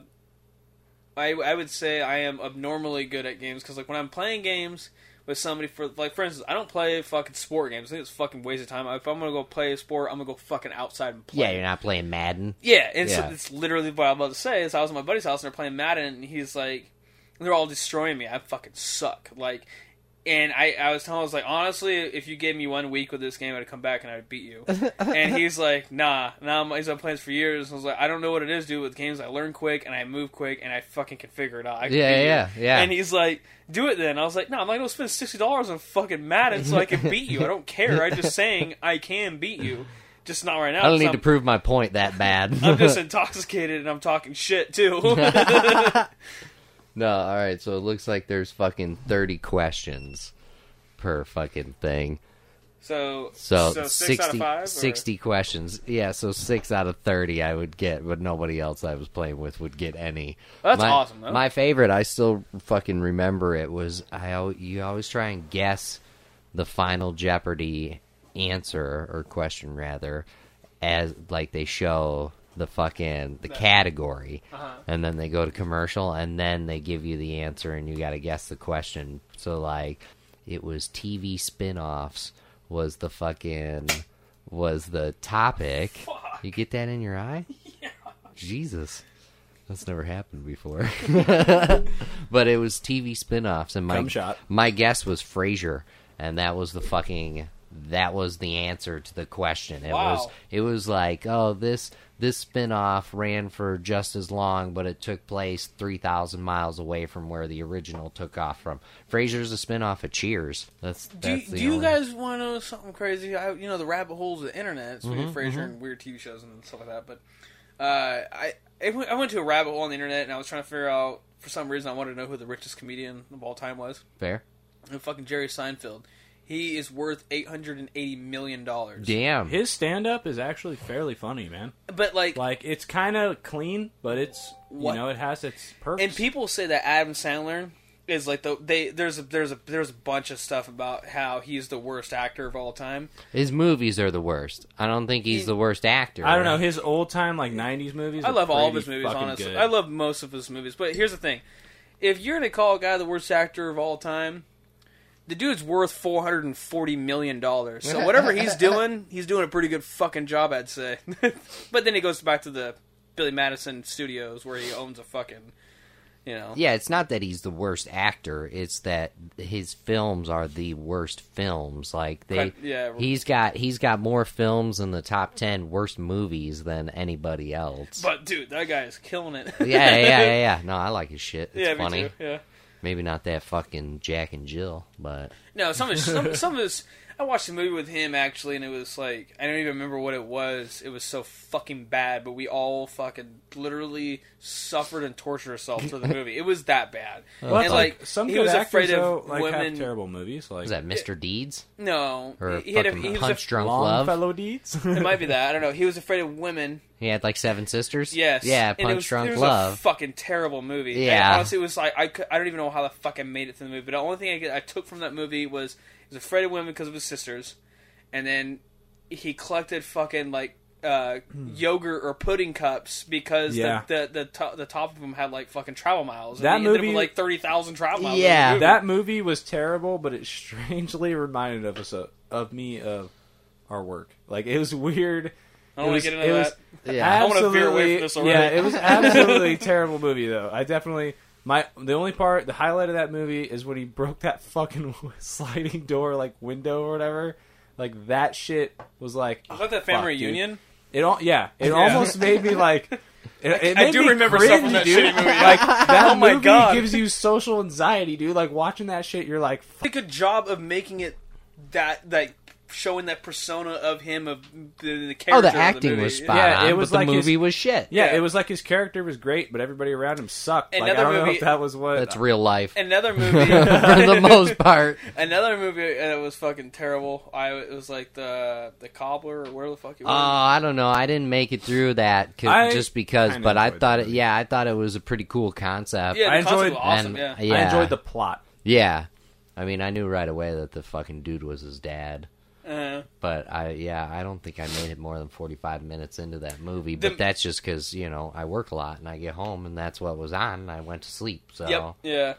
Speaker 4: I I would say I am abnormally good at games because like when I'm playing games with somebody for like for instance, I don't play fucking sport games. I think it's fucking waste of time. If I'm gonna go play a sport, I'm gonna go fucking outside and play.
Speaker 3: Yeah, you're not playing Madden.
Speaker 4: Yeah, and
Speaker 3: Yeah.
Speaker 4: so it's literally what I'm about to say. Is I was at my buddy's house and they're playing Madden, and he's like, they're all destroying me. I fucking suck. Like, and I, I was telling, him, I was like, honestly, if you gave me one week with this game, I'd come back and I'd beat you. and he's like, nah, nah. I'm, he's been playing this for years. I was like, I don't know what it is, dude. With games, I learn quick and I move quick and I fucking can figure it out. I
Speaker 3: Yeah,
Speaker 4: beat you."
Speaker 3: yeah, yeah.
Speaker 4: And he's like, do it then. I was like, no, I'm not gonna spend sixty dollars on fucking Madden so I can beat you. I don't care. I'm just saying I can beat you. Just not right now.
Speaker 3: I don't need
Speaker 4: I'm-
Speaker 3: to prove my point that bad.
Speaker 4: I'm just intoxicated and I'm talking shit too.
Speaker 3: No, all right. So it looks like there's fucking thirty questions per fucking thing.
Speaker 4: so,
Speaker 3: So,
Speaker 4: six
Speaker 3: 60,
Speaker 4: out of five.
Speaker 3: 60 questions. Yeah, so six out of thirty I would get, but nobody else I was playing with would get any.
Speaker 4: That's
Speaker 3: my,
Speaker 4: awesome, though.
Speaker 3: My favorite, I still fucking remember it was I. al- You always try and guess the final Jeopardy answer or question rather, as like they show the fucking the category,
Speaker 4: Uh-huh.
Speaker 3: and then they go to commercial, and then they give you the answer, and you got to guess the question. So like, it was TV spin-offs was the fucking was the topic.
Speaker 4: Fuck.
Speaker 3: You get that in your eye? Yeah. Jesus. That's never happened before. but it was TV spin-offs and my
Speaker 2: shot.
Speaker 3: my guess was Frasier and that was the fucking that was the answer to the question. It was it was like, "Oh, this this spin-off ran for just as long, but it took place 3,000 miles away from where the original took off from." Frasier's a spin-off of Cheers. That's
Speaker 4: Do, you-
Speaker 3: that's the
Speaker 4: do you guys want to know something crazy? I, you know the rabbit holes of the internet, speaking
Speaker 3: Mm-hmm,
Speaker 4: Frasier and weird TV shows and stuff like that. But uh, I I I went to a rabbit hole on the internet and I was trying to figure out for some reason I wanted to know who the richest comedian of all time was.
Speaker 3: fair?
Speaker 4: And fucking Jerry Seinfeld. He is worth eight hundred and eighty million dollars.
Speaker 3: Damn.
Speaker 2: His stand up is actually fairly funny, man.
Speaker 4: But like,
Speaker 2: Like it's kind of clean, but it's
Speaker 4: What?
Speaker 2: you know it has its perks.
Speaker 4: and people say that Adam Sandler is like the they there's a there's a there's a bunch of stuff about how he's the worst actor of all time.
Speaker 3: His movies are the worst. I don't think he's
Speaker 4: He-
Speaker 3: the worst actor.
Speaker 2: I don't know his old time like '90s movies.
Speaker 4: I
Speaker 2: are
Speaker 4: love all of
Speaker 2: pretty
Speaker 4: his movies,
Speaker 2: fucking
Speaker 4: honestly.
Speaker 2: good.
Speaker 4: I love most of his movies. But here's the thing: if you're gonna call a guy the worst actor of all time, the dude's worth four hundred and forty million dollars. So whatever he's doing, he's doing a pretty good fucking job, I'd say. but then he goes back to the Billy Madison Studios where he owns a fucking, you know.
Speaker 3: Yeah, it's not that he's the worst actor. It's that his films are the worst films. Like they,
Speaker 4: yeah.
Speaker 3: he's got he's got more films in the top ten worst movies than anybody else.
Speaker 4: But dude, that guy is killing it.
Speaker 3: yeah, yeah, yeah, yeah. No, I like his shit. It's
Speaker 4: yeah,
Speaker 3: funny.
Speaker 4: me too. Yeah.
Speaker 3: Maybe not that fucking Jack and Jill, but
Speaker 4: No, some of some, some of his. I watched a movie with him actually, and it was like I don't even remember what it was. It was so fucking bad, but we all fucking literally suffered and tortured ourselves for the movie. It was that bad.
Speaker 2: Well,
Speaker 4: and
Speaker 2: it's
Speaker 4: like,
Speaker 2: some
Speaker 4: he
Speaker 2: good
Speaker 4: was
Speaker 2: actors
Speaker 4: afraid
Speaker 2: though,
Speaker 4: of
Speaker 2: like
Speaker 4: women.
Speaker 2: have terrible movies. Like
Speaker 3: was that Mr. Deeds
Speaker 4: No,
Speaker 3: or
Speaker 4: he, had a, he was
Speaker 3: Punch
Speaker 4: a,
Speaker 3: Drunk
Speaker 2: Long
Speaker 3: Love?
Speaker 2: Fellow Deeds.
Speaker 4: It might be that I don't know. He was afraid of women.
Speaker 3: He had like seven sisters.
Speaker 4: Yes.
Speaker 3: Yeah,
Speaker 4: And it
Speaker 3: Punch
Speaker 4: was,
Speaker 3: Drunk
Speaker 4: it was
Speaker 3: Love.
Speaker 4: A fucking terrible movie. And
Speaker 3: Yeah.
Speaker 4: honestly, it was like I, could, I don't even know how the fuck I made it through the movie. But the only thing I, get- I took from that movie was he was afraid of women because of his sisters, and then he collected fucking like uh, yogurt or pudding cups because
Speaker 2: Hmm. Yeah.
Speaker 4: the the the, to- the top of them had like fucking travel miles. And
Speaker 2: That
Speaker 4: he ended up
Speaker 2: movie-
Speaker 4: with like thirty thousand travel miles.
Speaker 3: Yeah.
Speaker 4: movie.
Speaker 2: that movie was terrible, but it strangely reminded of us of, of me of our work. Like it was weird.
Speaker 4: I
Speaker 2: it
Speaker 4: don't want
Speaker 2: was,
Speaker 4: to get into
Speaker 2: it was
Speaker 4: that.
Speaker 3: Yeah.
Speaker 4: I wanna
Speaker 2: absolutely,
Speaker 4: veer away from this already.
Speaker 2: Yeah, it was absolutely a terrible movie though. I definitely my the only part the highlight of that movie is when he broke that fucking sliding door like window or whatever. Like that shit was like
Speaker 4: Was that
Speaker 2: fuck,
Speaker 4: family
Speaker 2: dude.
Speaker 4: reunion?
Speaker 2: It all yeah. It
Speaker 4: Yeah.
Speaker 2: almost made me like. It, it
Speaker 4: I do remember stuff from that
Speaker 2: dude.
Speaker 4: shitty movie.
Speaker 2: Like that
Speaker 4: Oh my
Speaker 2: movie
Speaker 4: God.
Speaker 2: gives you social anxiety, dude. Like watching that shit, you're like,
Speaker 4: did a good job of making it that like showing that persona of him of the, the character.
Speaker 3: Oh, the
Speaker 4: of
Speaker 3: acting
Speaker 4: movie.
Speaker 3: was spot
Speaker 2: Yeah,
Speaker 3: on,
Speaker 2: it was
Speaker 3: but the
Speaker 2: like his-
Speaker 3: movie was shit.
Speaker 2: yeah,
Speaker 4: Yeah.
Speaker 2: it was like his character was great, but everybody around him sucked. like, I
Speaker 4: Another
Speaker 2: don't know
Speaker 4: movie-
Speaker 2: if that was what.
Speaker 3: That's real life
Speaker 4: Another movie,
Speaker 3: for the most part.
Speaker 4: another movie that was fucking terrible. I it was like the the cobbler or where the fuck it
Speaker 3: Oh,
Speaker 4: was.
Speaker 3: I don't know. I didn't make it through that
Speaker 2: I
Speaker 3: just because,
Speaker 2: kinda
Speaker 3: but I thought it. Yeah, I thought it was a pretty cool concept.
Speaker 4: yeah, the
Speaker 2: I
Speaker 4: concept
Speaker 2: enjoyed-
Speaker 4: was awesome.
Speaker 3: and-
Speaker 4: yeah.
Speaker 3: yeah.
Speaker 2: I enjoyed the plot.
Speaker 3: Yeah. I mean, I knew right away that the fucking dude was his dad.
Speaker 4: Uh,
Speaker 3: But I, yeah, I don't think I made it more than forty-five minutes into that movie.
Speaker 4: The-
Speaker 3: But that's just because you know I work a lot and I get home and that's what was on. and I went to sleep. So
Speaker 4: Yep. Yeah.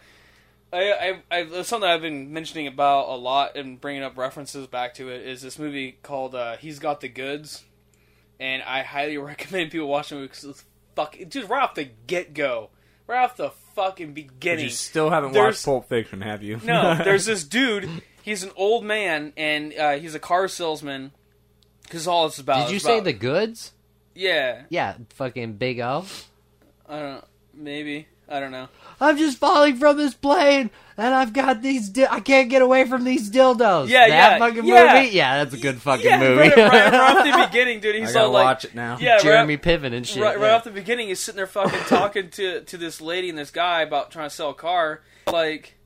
Speaker 4: I, I, I, it's something I've been mentioning about a lot and bringing up references back to it is this movie called uh, He's Got the Goods, and I highly recommend people watch it because it's fuck, just right off the get go, right off the fucking
Speaker 2: But
Speaker 4: beginning.
Speaker 2: you still haven't
Speaker 4: There's-
Speaker 2: watched Pulp Fiction, have you?
Speaker 4: No, there's this dude. He's an old man, and uh, he's a car salesman. Because all it's about.
Speaker 3: Did you
Speaker 4: It's
Speaker 3: say
Speaker 4: about-
Speaker 3: the goods?
Speaker 4: Yeah,
Speaker 3: Yeah, fucking Big O.
Speaker 4: I don't know. Maybe I don't know.
Speaker 3: I'm just falling from this plane, and I've got these. Di- I can't get away from these dildos.
Speaker 4: Yeah,
Speaker 3: that
Speaker 4: yeah,
Speaker 3: fucking
Speaker 4: yeah.
Speaker 3: movie. Yeah, that's a good fucking
Speaker 4: yeah,
Speaker 3: movie.
Speaker 4: Right, right, right off the beginning, dude.
Speaker 2: I gotta
Speaker 4: all like,
Speaker 2: watch it now.
Speaker 4: yeah,
Speaker 3: Jeremy
Speaker 4: right,
Speaker 3: Piven and shit.
Speaker 4: right, right
Speaker 3: yeah.
Speaker 4: off the beginning, he's sitting there fucking talking to to this lady and this guy about trying to sell a car. Like,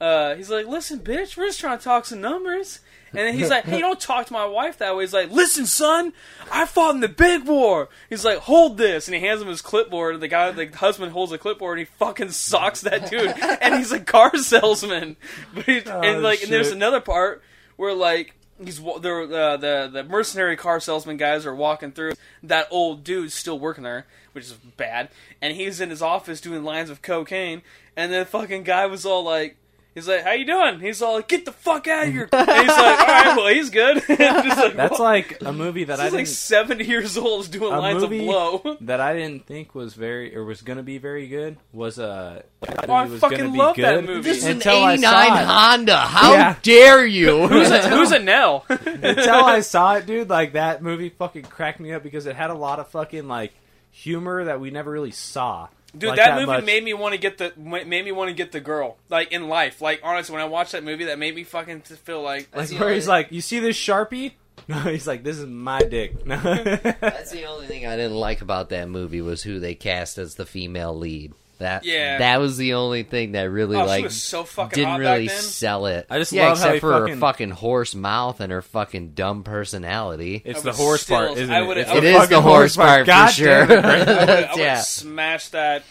Speaker 4: uh, he's like, "Listen, bitch, we're just trying to talk some numbers." And then he's like, "Hey, don't talk to my wife that way." He's like, "Listen, son, I fought in the big war." He's like, "Hold this," and he hands him his clipboard. And the guy, the husband, holds the clipboard and he fucking socks that dude. and he's a car salesman. But he's,
Speaker 2: Oh,
Speaker 4: and like, and there's another part where like he's the uh, the the mercenary car salesman guys are walking through. That old dude's still working there, which is bad. And he's in his office doing lines of cocaine. And the fucking guy was all like, he's like, "How you doing?" He's all like, "Get the fuck out of here!" And he's like, "All right, well, he's good." Like,
Speaker 2: That's
Speaker 4: what?
Speaker 2: like a movie that I
Speaker 4: He's
Speaker 2: didn't
Speaker 4: like seventy years old, is doing
Speaker 2: a
Speaker 4: lines
Speaker 2: movie
Speaker 4: of blow.
Speaker 2: that I didn't think was very or was gonna be very good was uh,
Speaker 4: Oh, I
Speaker 2: was
Speaker 4: fucking
Speaker 2: gonna be
Speaker 4: love that movie.
Speaker 3: This is an
Speaker 2: until I
Speaker 3: 89. Honda. How
Speaker 2: Yeah.
Speaker 3: dare you?
Speaker 4: Who's a, who's a Nell?
Speaker 2: until I saw it, dude. Like that movie fucking cracked me up because it had a lot of fucking like humor that we never really saw.
Speaker 4: Dude,
Speaker 2: like
Speaker 4: that, movie
Speaker 2: much.
Speaker 4: made me want to get the made me want to get the girl like in life. Like honestly, when I watched that movie, that made me fucking feel like
Speaker 2: like
Speaker 3: the
Speaker 2: where he's like, "You see this sharpie?" No, he's like, "This is my dick." No.
Speaker 3: That's the only thing I didn't like about that movie was who they cast as the female lead. That
Speaker 4: Yeah.
Speaker 3: that was the only thing that really
Speaker 4: oh,
Speaker 3: like
Speaker 4: she was so fucking
Speaker 3: didn't
Speaker 4: hot
Speaker 3: really
Speaker 4: back then.
Speaker 3: sell it.
Speaker 2: I just
Speaker 3: yeah,
Speaker 2: love how
Speaker 3: except
Speaker 2: he
Speaker 3: for her
Speaker 2: fucking-
Speaker 3: fucking horse mouth and her fucking dumb personality.
Speaker 2: it's the horse
Speaker 4: still-
Speaker 2: part, isn't
Speaker 4: I
Speaker 2: it? It's
Speaker 4: I
Speaker 2: the
Speaker 3: is the horse part
Speaker 2: God
Speaker 3: for sure.
Speaker 2: damn it, Brandon.
Speaker 4: I would have
Speaker 3: yeah.
Speaker 4: smashed that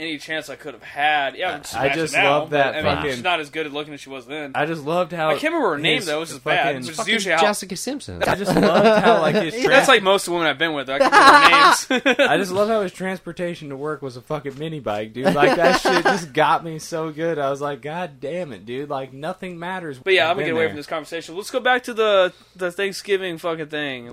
Speaker 4: any chance I could have had. Yeah, I, would
Speaker 2: I
Speaker 4: smash
Speaker 2: just
Speaker 4: now,
Speaker 2: love that
Speaker 4: but, I mean,
Speaker 2: fucking-
Speaker 4: she's not as good at looking as she was then.
Speaker 2: I just loved how
Speaker 4: I can't remember her name though, which is bad.
Speaker 2: fucking-
Speaker 4: Which is usually how.
Speaker 3: Jessica Simpson.
Speaker 2: I just loved how like his
Speaker 3: Yeah.
Speaker 4: That's like most of the women I've been with. I can't remember names.
Speaker 2: I just love how his transportation to work was a fucking mini bike, dude. Like that shit just got me so good. I was like, God damn it, dude! Like nothing matters.
Speaker 4: But yeah,
Speaker 2: I've
Speaker 4: I'm gonna get away
Speaker 2: there.
Speaker 4: from this conversation. Let's go back to the the Thanksgiving fucking thing.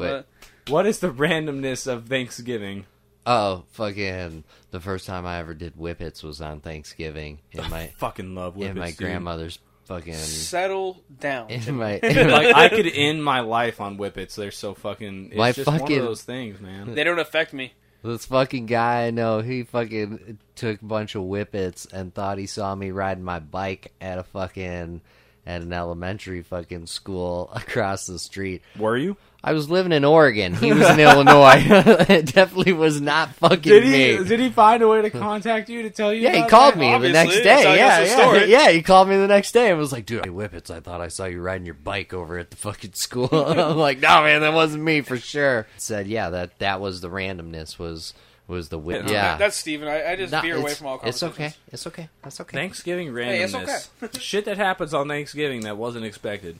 Speaker 2: What is the randomness of Thanksgiving?
Speaker 3: Oh, fucking! The first time I ever did whippets was on Thanksgiving in my
Speaker 2: Fucking love
Speaker 3: in
Speaker 2: whippets,
Speaker 3: my
Speaker 2: dude.
Speaker 3: grandmother's fucking
Speaker 4: Settle down.
Speaker 3: in my.
Speaker 2: like I could end my life on whippets. They're so fucking. It's
Speaker 3: My
Speaker 2: just one
Speaker 3: fucking-
Speaker 2: of those things, man.
Speaker 4: They don't affect me.
Speaker 3: This fucking guy I know, he fucking took a bunch of whippets and thought he saw me riding my bike at a fucking at an elementary fucking school across the street.
Speaker 2: Were you?
Speaker 3: I was living in Oregon. He was in Illinois. it definitely was not fucking
Speaker 2: Did he?
Speaker 3: me.
Speaker 2: Did he find a way to contact you to tell you?
Speaker 3: Yeah, he called
Speaker 2: that?
Speaker 3: me the next day. Yeah, yeah, yeah. He called me the next day and was like, "Dude, hey, whippets! I thought I saw you riding your bike over at the fucking school." I'm like, "No, man, that wasn't me for sure." Said, "Yeah, that that was the randomness. Was was the whip?
Speaker 2: Yeah.
Speaker 3: Yeah,
Speaker 4: That's Steven. I, I just
Speaker 3: No,
Speaker 4: veer away from all
Speaker 3: It's okay. It's okay. That's okay.
Speaker 2: Thanksgiving
Speaker 4: Hey, it's
Speaker 2: randomness. Shit that happens on Thanksgiving that wasn't expected.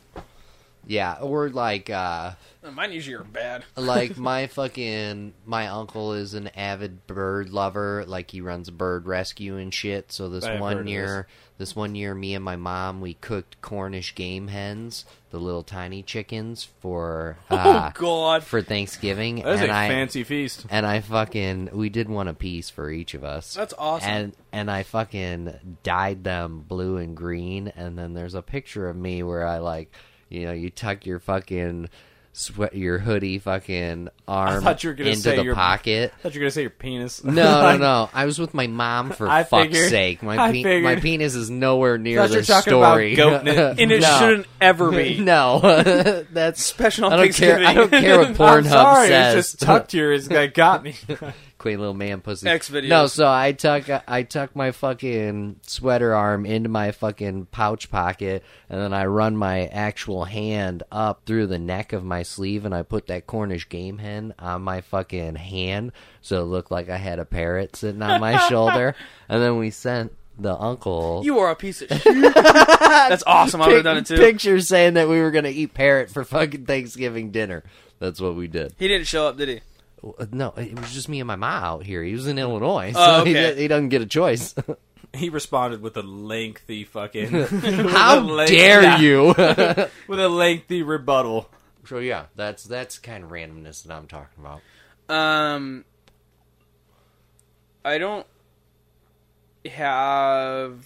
Speaker 3: Yeah, or like, uh,
Speaker 4: Mine usually are bad.
Speaker 3: like my fucking my uncle is an avid bird lover. Like he runs a bird rescue and shit. So this
Speaker 2: I
Speaker 3: one year, this one year, me and my mom we cooked Cornish game hens, the little tiny chickens, for uh,
Speaker 4: oh God.
Speaker 3: for Thanksgiving.
Speaker 2: That was
Speaker 3: and
Speaker 2: a
Speaker 3: I
Speaker 2: fancy feast.
Speaker 3: and I fucking we did one a piece for each of us.
Speaker 4: That's awesome.
Speaker 3: And and I fucking dyed them blue and green, and then there's a picture of me where I like, you know, you tuck your fucking sweat your hoodie fucking arm
Speaker 2: thought you were gonna
Speaker 3: into
Speaker 2: say
Speaker 3: the
Speaker 2: your-
Speaker 3: pocket.
Speaker 2: I thought you were gonna say your penis.
Speaker 3: No, no, no. I was with my mom for
Speaker 2: I
Speaker 3: fuck's
Speaker 2: figured.
Speaker 3: sake. My pe- my penis is nowhere near
Speaker 2: Thought you were talking about
Speaker 3: story.
Speaker 2: it.
Speaker 4: and it
Speaker 3: No.
Speaker 4: shouldn't ever be.
Speaker 3: No, that's
Speaker 4: Special
Speaker 3: I don't care. I don't care what Pornhub says.
Speaker 2: it's just tucked here. It's got got me.
Speaker 3: Quaint little man pussy.
Speaker 4: X videos.
Speaker 3: No, so I tuck I tuck my fucking sweater arm into my fucking pouch pocket, and then I run my actual hand up through the neck of my sleeve, and I put that Cornish game hen on my fucking hand, so it looked like I had a parrot sitting on my shoulder, and then we sent the uncle
Speaker 4: You are a piece of shit. That's awesome. I would have done it too.
Speaker 3: pictures saying that we were gonna eat parrot for fucking Thanksgiving dinner. That's what we did.
Speaker 4: He didn't show up, did he?
Speaker 3: No, it was just me and my ma out here. He was in Illinois, so
Speaker 4: Oh,
Speaker 3: he,
Speaker 4: okay.
Speaker 3: di- he doesn't get a choice.
Speaker 2: he responded with a lengthy fucking.
Speaker 3: How
Speaker 2: length-
Speaker 3: dare
Speaker 2: yeah,
Speaker 3: you?
Speaker 2: With a lengthy rebuttal.
Speaker 3: so yeah, that's that's kind of randomness that I'm talking about.
Speaker 4: Um, I don't have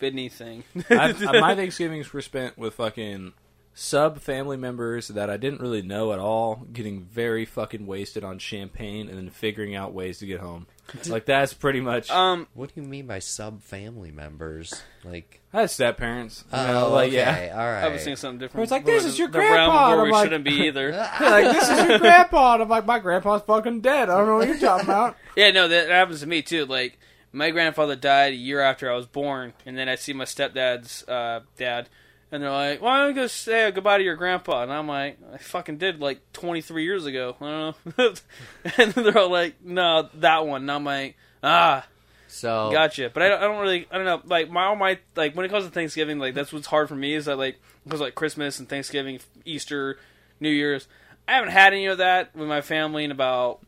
Speaker 4: anything.
Speaker 2: I, my Thanksgivings were spent with fucking sub family members that I didn't really know at all, getting very fucking wasted on champagne and then figuring out ways to get home. Like that's pretty much.
Speaker 4: um,
Speaker 3: What do you mean by sub family members? Like,
Speaker 2: I had step parents. You
Speaker 3: oh,
Speaker 2: know, like
Speaker 3: okay,
Speaker 2: yeah.
Speaker 3: all right.
Speaker 4: I was thinking something different.
Speaker 2: It's like, this
Speaker 4: We're
Speaker 2: is your
Speaker 4: the
Speaker 2: grandpa,
Speaker 4: where
Speaker 2: and
Speaker 4: we
Speaker 2: I'm like-
Speaker 4: shouldn't be either.
Speaker 2: like this is your grandpa. And I'm like, my grandpa's fucking dead. I don't know what you're talking about.
Speaker 4: Yeah, no, that happens to me too. Like my grandfather died a year after I was born, and then I see my stepdad's uh, dad, and they're like, "Why don't you go say goodbye to your grandpa?" And I'm like, "I fucking did like 23 years ago." I don't know. and they're all like, "No, that one." And I'm like, "Ah."
Speaker 3: So
Speaker 4: Gotcha, but I don't, I don't really, I don't know. Like my all my like when it comes to Thanksgiving, like that's what's hard for me is that like because like Christmas and Thanksgiving, Easter, New Year's, I haven't had any of that with my family in about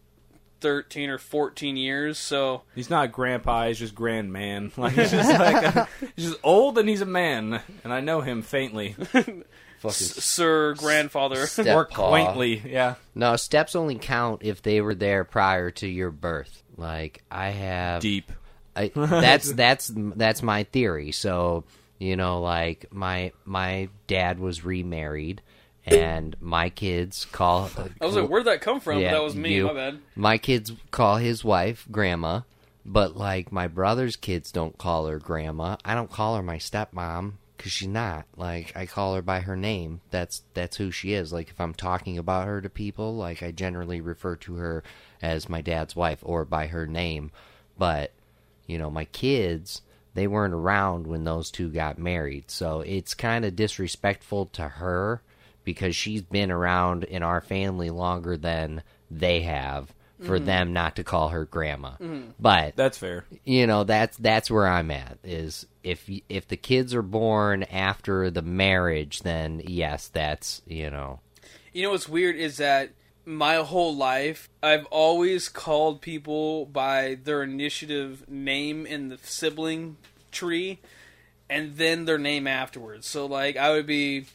Speaker 4: thirteen or fourteen years. So
Speaker 2: He's not grandpa. He's just grand man. Like he's just like he's just old and he's a man, and I know him faintly
Speaker 4: S- Sir Grandfather,
Speaker 3: step
Speaker 2: or quaintly. Yeah,
Speaker 3: No, steps only count if they were there prior to your birth. Like I have
Speaker 2: deep.
Speaker 3: I, that's that's that's my theory. So you know, like my my dad was remarried, and my kids call.
Speaker 4: I was like, where'd that come from?
Speaker 3: Yeah,
Speaker 4: that was me.
Speaker 3: you.
Speaker 4: My bad.
Speaker 3: My kids call his wife grandma, but like my brother's kids don't call her grandma. I don't call her my stepmom because she's not. Like I call her by her name. That's that's who she is. Like if I'm talking about her to people, like I generally refer to her as my dad's wife or by her name. But you know, my kids they weren't around when those two got married, so it's kind of disrespectful to her because she's been around in our family longer than they have for mm-hmm. them not to call her grandma. Mm-hmm. But
Speaker 2: That's fair.
Speaker 3: you know, that's that's where I'm at is if if the kids are born after the marriage, then yes, that's, you know.
Speaker 4: You know what's weird is that my whole life I've always called people by their initiative name in the sibling tree and then their name afterwards. So like I would be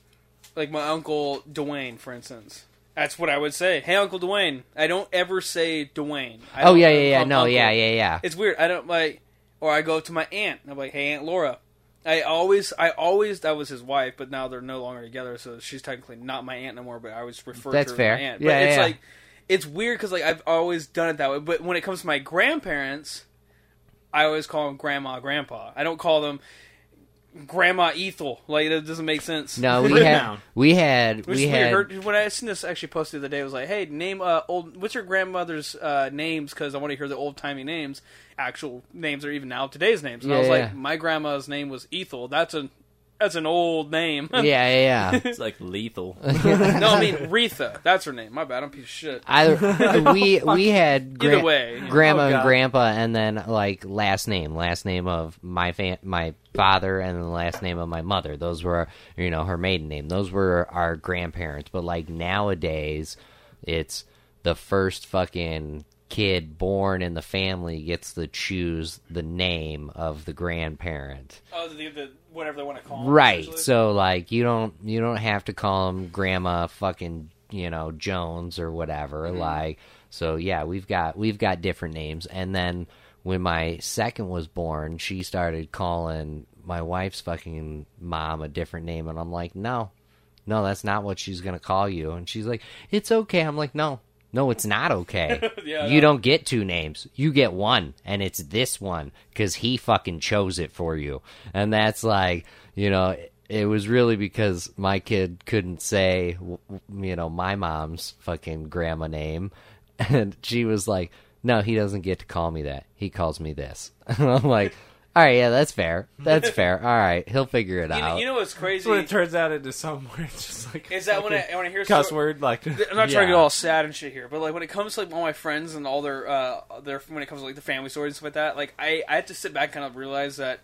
Speaker 4: like my uncle Dwayne, for instance. That's what I would say. Hey, Uncle Dwayne. I don't ever say Dwayne. I
Speaker 3: Oh yeah, yeah, yeah. No,
Speaker 4: Uncle.
Speaker 3: yeah, yeah, yeah.
Speaker 4: It's weird. I don't like, or I go to my aunt. and I'm like, hey, Aunt Laura. I always, I always, that was his wife, but now they're no longer together, so she's technically not my aunt no more. But I always refer
Speaker 3: That's
Speaker 4: to her
Speaker 3: fair.
Speaker 4: as my aunt.
Speaker 3: Yeah,
Speaker 4: but it's
Speaker 3: yeah.
Speaker 4: like, it's weird because like I've always done it that way. But when it comes to my grandparents, I always call them grandma, grandpa. I don't call them grandma Ethel. Like that doesn't make sense.
Speaker 3: No, we had we had
Speaker 4: Which
Speaker 3: we
Speaker 4: is
Speaker 3: had
Speaker 4: weird. Her, when I seen this actually posted the other day, it was like, "Hey, name uh, old. What's your grandmother's uh, names? Because I want to hear the old timey names, actual names, or even now today's names." And I
Speaker 3: Yeah,
Speaker 4: was
Speaker 3: yeah.
Speaker 4: like, "My grandma's name was Ethel. That's a that's an old name."
Speaker 3: yeah, yeah, yeah.
Speaker 2: It's like lethal.
Speaker 4: no, I mean Retha. That's her name. My bad. I'm a piece of shit.
Speaker 3: I we we had
Speaker 4: Either way.
Speaker 3: grandma
Speaker 2: Oh,
Speaker 3: and grandpa, and then like last name, last name of my fa- my father, and then the last name of my mother. Those were you know her maiden name. Those were our grandparents. But like nowadays, it's the first fucking kid born in the family gets to choose the name of the grandparent.
Speaker 4: Oh, the, the whatever they want to call.
Speaker 3: Right. So like you don't you don't have to call him grandma fucking, you know, Jones or whatever. Mm-hmm. Like so yeah, we've got we've got different names and then when my second was born, she started calling my wife's fucking mom a different name and I'm like, "No. No, that's not what she's going to call you." And she's like, "It's okay." I'm like, "No. No, it's not okay.
Speaker 4: Yeah,
Speaker 3: you
Speaker 4: know.
Speaker 3: don't get two names. You get one, and it's this one because he fucking chose it for you. And that's like, you know, it, was really because my kid couldn't say, you know, my mom's fucking grandma name, and she was like, "No, he doesn't get to call me that. He calls me this." I'm like, "All right, yeah, that's fair. That's fair. All right, he'll figure it
Speaker 4: You know,
Speaker 3: out."
Speaker 4: you know what's
Speaker 2: That's
Speaker 4: crazy?
Speaker 2: when it turns out into somewhere. It's just like
Speaker 4: is that when I, when I hear
Speaker 2: cuss
Speaker 4: so-
Speaker 2: word like
Speaker 4: I'm not trying to get all sad and shit here, but like when it comes to like all my friends and all their uh their when it comes to like the family stories and stuff like that, like I I have to sit back and kind of realize that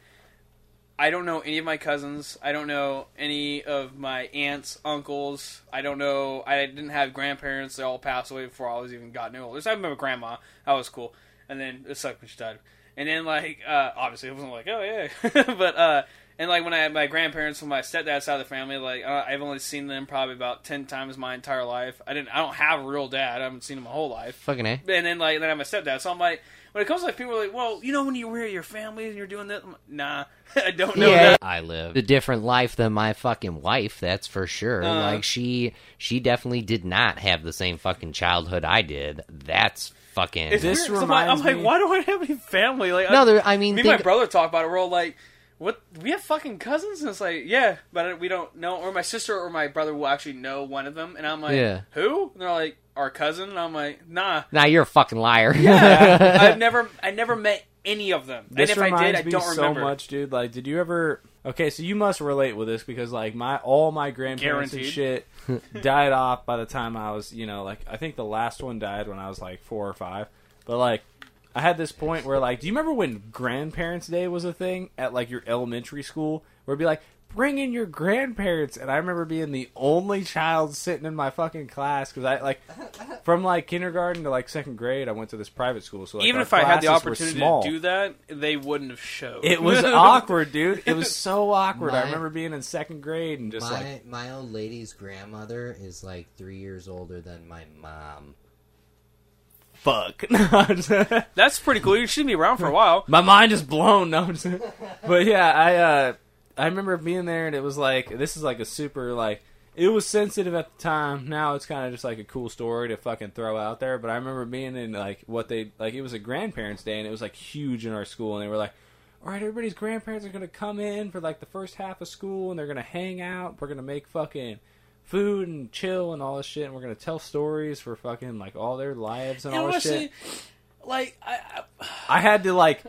Speaker 4: I don't know any of my cousins. I don't know any of my aunts, uncles. I don't know. I didn't have grandparents. They all passed away before I was even gotten older. So I remember grandma. That was cool. And then it sucked when she died. And then like uh obviously it wasn't like oh yeah, but uh and like when I had my grandparents from my stepdad's side of the family, like uh, I've only seen them probably about ten times my entire life. I didn't. I don't have a real dad. I haven't seen him my whole life.
Speaker 3: fucking a.
Speaker 4: And then like then I have my stepdad. So I'm like, when it comes to like people are like, well, you know, when you were at your family and you're doing that, like, nah, I don't know
Speaker 3: yeah,
Speaker 4: that.
Speaker 3: I lived a different life than my fucking wife. That's for sure.
Speaker 4: Uh.
Speaker 3: like she, she definitely did not have the same fucking childhood I did. That's fucking.
Speaker 4: It's
Speaker 2: This
Speaker 4: weird, 'cause I'm like, I'm like, why do I have any family? Like,
Speaker 3: no,
Speaker 4: I,
Speaker 3: there. I mean,
Speaker 4: me and my brother talk about it. We're all like, what? We have fucking cousins, and it's like, yeah, but we don't know. Or my sister or my brother will actually know one of them, and I'm like,
Speaker 3: Yeah.
Speaker 4: who? And they're like, our cousin, and I'm like, nah.
Speaker 3: nah, you're a fucking liar.
Speaker 4: Yeah, I've never, I never met any of them,
Speaker 2: This
Speaker 4: and if I
Speaker 2: reminds
Speaker 4: did, I
Speaker 2: me
Speaker 4: don't
Speaker 2: so
Speaker 4: remember.
Speaker 2: much, dude. Like, did you ever? Okay, so you must relate with this because like my all my grandparents and shit died off by the time I was, you know, like I think the last one died when I was like four or five. But like, I had this point where like, do you remember when Grandparents' Day was a thing at like your elementary school, where it'd be like, bring in your grandparents, and I remember being the only child sitting in my fucking class because I like from like kindergarten to like second grade, I went to this private school, so like,
Speaker 4: Even if I had the opportunity to do that, they wouldn't have showed.
Speaker 2: It was awkward, dude. It was so awkward. I remember being in second grade and just
Speaker 3: my
Speaker 2: like,
Speaker 3: my old lady's grandmother is like three years older than my mom.
Speaker 2: fuck.
Speaker 4: That's pretty cool. You should be around for a while.
Speaker 2: My mind is blown. No, I'm just- but yeah, I uh, I remember being there, and it was like this is like a super like it was sensitive at the time. Now it's kind of just like a cool story to fucking throw out there. But I remember being in like what they like it was a grandparents' day, and it was like huge in our school, and they were like. All right, everybody's grandparents are gonna come in for like the first half of school, and they're gonna hang out. We're gonna make fucking food and chill and all this shit, and we're gonna tell stories for fucking like all their lives and
Speaker 4: And
Speaker 2: all this shit.
Speaker 4: like I, I,
Speaker 2: I had to like,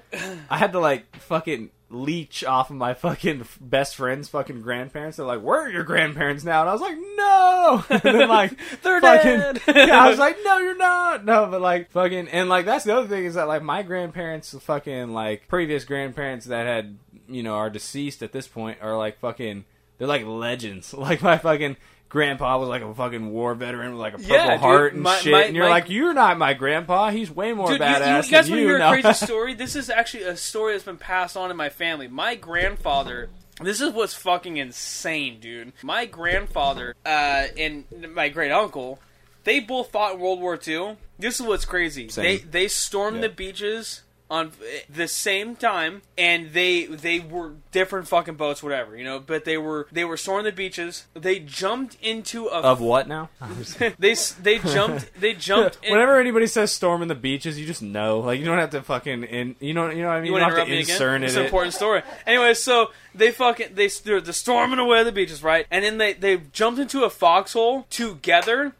Speaker 2: I had to like fucking leech off of my fucking best friend's fucking grandparents. They're like, "Where are your grandparents now?" And I was like, "No," and then like
Speaker 4: They're
Speaker 2: fucking,
Speaker 4: dead.
Speaker 2: yeah, I was like, "No, you're not." No, but like fucking, and like that's the other thing is that like my grandparents, fucking like previous grandparents that had you know are deceased at this point are like fucking, they're like legends. Like my fucking. Grandpa was like a fucking war veteran with like a purple
Speaker 4: Yeah, dude.
Speaker 2: heart and
Speaker 4: My-
Speaker 2: shit,
Speaker 4: my-
Speaker 2: and you're
Speaker 4: my-
Speaker 2: like, you're not my grandpa. He's way more
Speaker 4: Dude,
Speaker 2: badass
Speaker 4: you, you guys want to
Speaker 2: you.
Speaker 4: hear
Speaker 2: No.
Speaker 4: a crazy story? This is actually a story that's been passed on in my family. My grandfather. This is what's fucking insane, dude. My grandfather uh, and my great uncle, they both fought in World War II. This is what's crazy.
Speaker 2: Same.
Speaker 4: They they stormed
Speaker 2: Yeah.
Speaker 4: the beaches on the same time, and they they were different fucking boats, whatever you know. But they were they were storming the beaches. They jumped into a
Speaker 2: Of what now?
Speaker 4: they they jumped they jumped. in-
Speaker 2: Whenever anybody says storming the beaches, you just know. Like you don't have to fucking in. You know. You know what I mean.
Speaker 4: You
Speaker 2: You, don't have
Speaker 4: interrupt
Speaker 2: to
Speaker 4: me again?
Speaker 2: insert
Speaker 4: It's
Speaker 2: it.
Speaker 4: an important story. Anyway, so they fucking they they're, they're storming away the beaches, right? And then they they jumped into a foxhole together.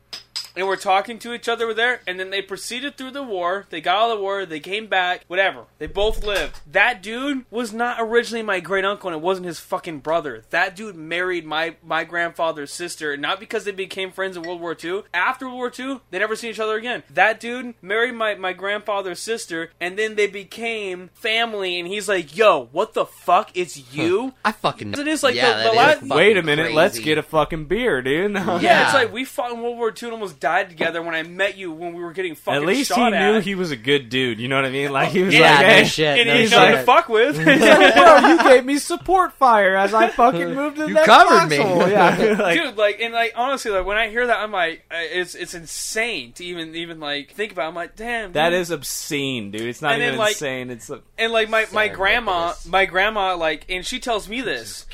Speaker 4: And we're talking to each other over there, and then they proceeded through the war. They got out of the war, they came back, whatever. They both lived. That dude was not originally my great uncle, and it wasn't his fucking brother. That dude married my my grandfather's sister, not because they became friends in World War II. After World War II, they never seen each other again. That dude married my, my grandfather's sister, and then they became family, and he's like, yo, what the fuck? It's you?
Speaker 3: I fucking
Speaker 4: It is like
Speaker 3: yeah,
Speaker 4: the-
Speaker 3: that
Speaker 4: the
Speaker 3: is fucking
Speaker 2: Wait a minute. Let's get a fucking beer, dude.
Speaker 4: Yeah,
Speaker 3: Yeah.
Speaker 4: it's like we fought in World War II and almost died together when I met you when we were getting fucking
Speaker 2: At least he
Speaker 4: shot
Speaker 2: knew he was a good dude. You know what I mean? Like he was
Speaker 4: Yeah,
Speaker 2: like,
Speaker 3: no
Speaker 2: hey,
Speaker 3: shit.
Speaker 4: and
Speaker 3: no
Speaker 4: he's
Speaker 3: shit.
Speaker 4: like to fuck with.
Speaker 2: bro, you gave me support fire as I fucking moved to the
Speaker 3: You
Speaker 2: next
Speaker 3: covered me.
Speaker 2: foxhole. Yeah, like,
Speaker 4: Dude, like, and like, honestly, like, when I hear that, I'm like, it's it's insane to even even like think about. it. I'm like, damn,
Speaker 2: that
Speaker 4: dude.
Speaker 2: is obscene, dude. It's not
Speaker 4: And then,
Speaker 2: even
Speaker 4: like-
Speaker 2: insane. It's uh,
Speaker 4: and like my my grandma,
Speaker 3: Serendipitous.
Speaker 4: my grandma, like, and she tells me this.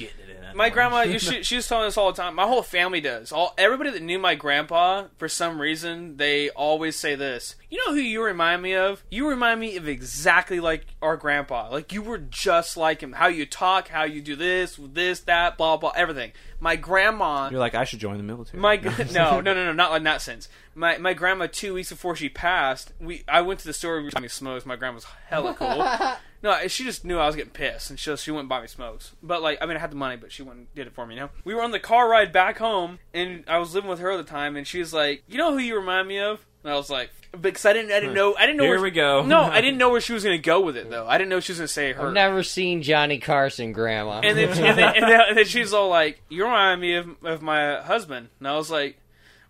Speaker 2: Getting it in that
Speaker 4: My grandma, you, she, was telling us all the time. My whole family does. All everybody that knew my grandpa, for some reason, they always say this. You know who you remind me of? You remind me of exactly like our grandpa. Like you were just like him. How you talk, how you do this, this, that, blah, blah, everything. My grandma.
Speaker 2: You're like, I should join the military.
Speaker 4: My no, no, no, no, not in that sense. My my grandma two weeks before she passed, we I went to the store. We were buying me smokes. My grandma's hella cool. no, she just knew I was getting pissed, and she she went and bought me smokes. But like, I mean, I had the money, but she went and did it for me. You know, we were on the car ride back home, and I was living with her at the time, and she was like, "You know who you remind me of?" And I was like, because I didn't, I didn't hmm. know, I didn't know.
Speaker 2: Here
Speaker 4: where,
Speaker 2: we go.
Speaker 4: No, I didn't know where she was going to go with it though. I didn't know she was going to say her.
Speaker 3: I've never seen Johnny Carson, Grandma.
Speaker 4: And then, and, then, and, then, and then she's all like, "You remind me of, of my husband." And I was like,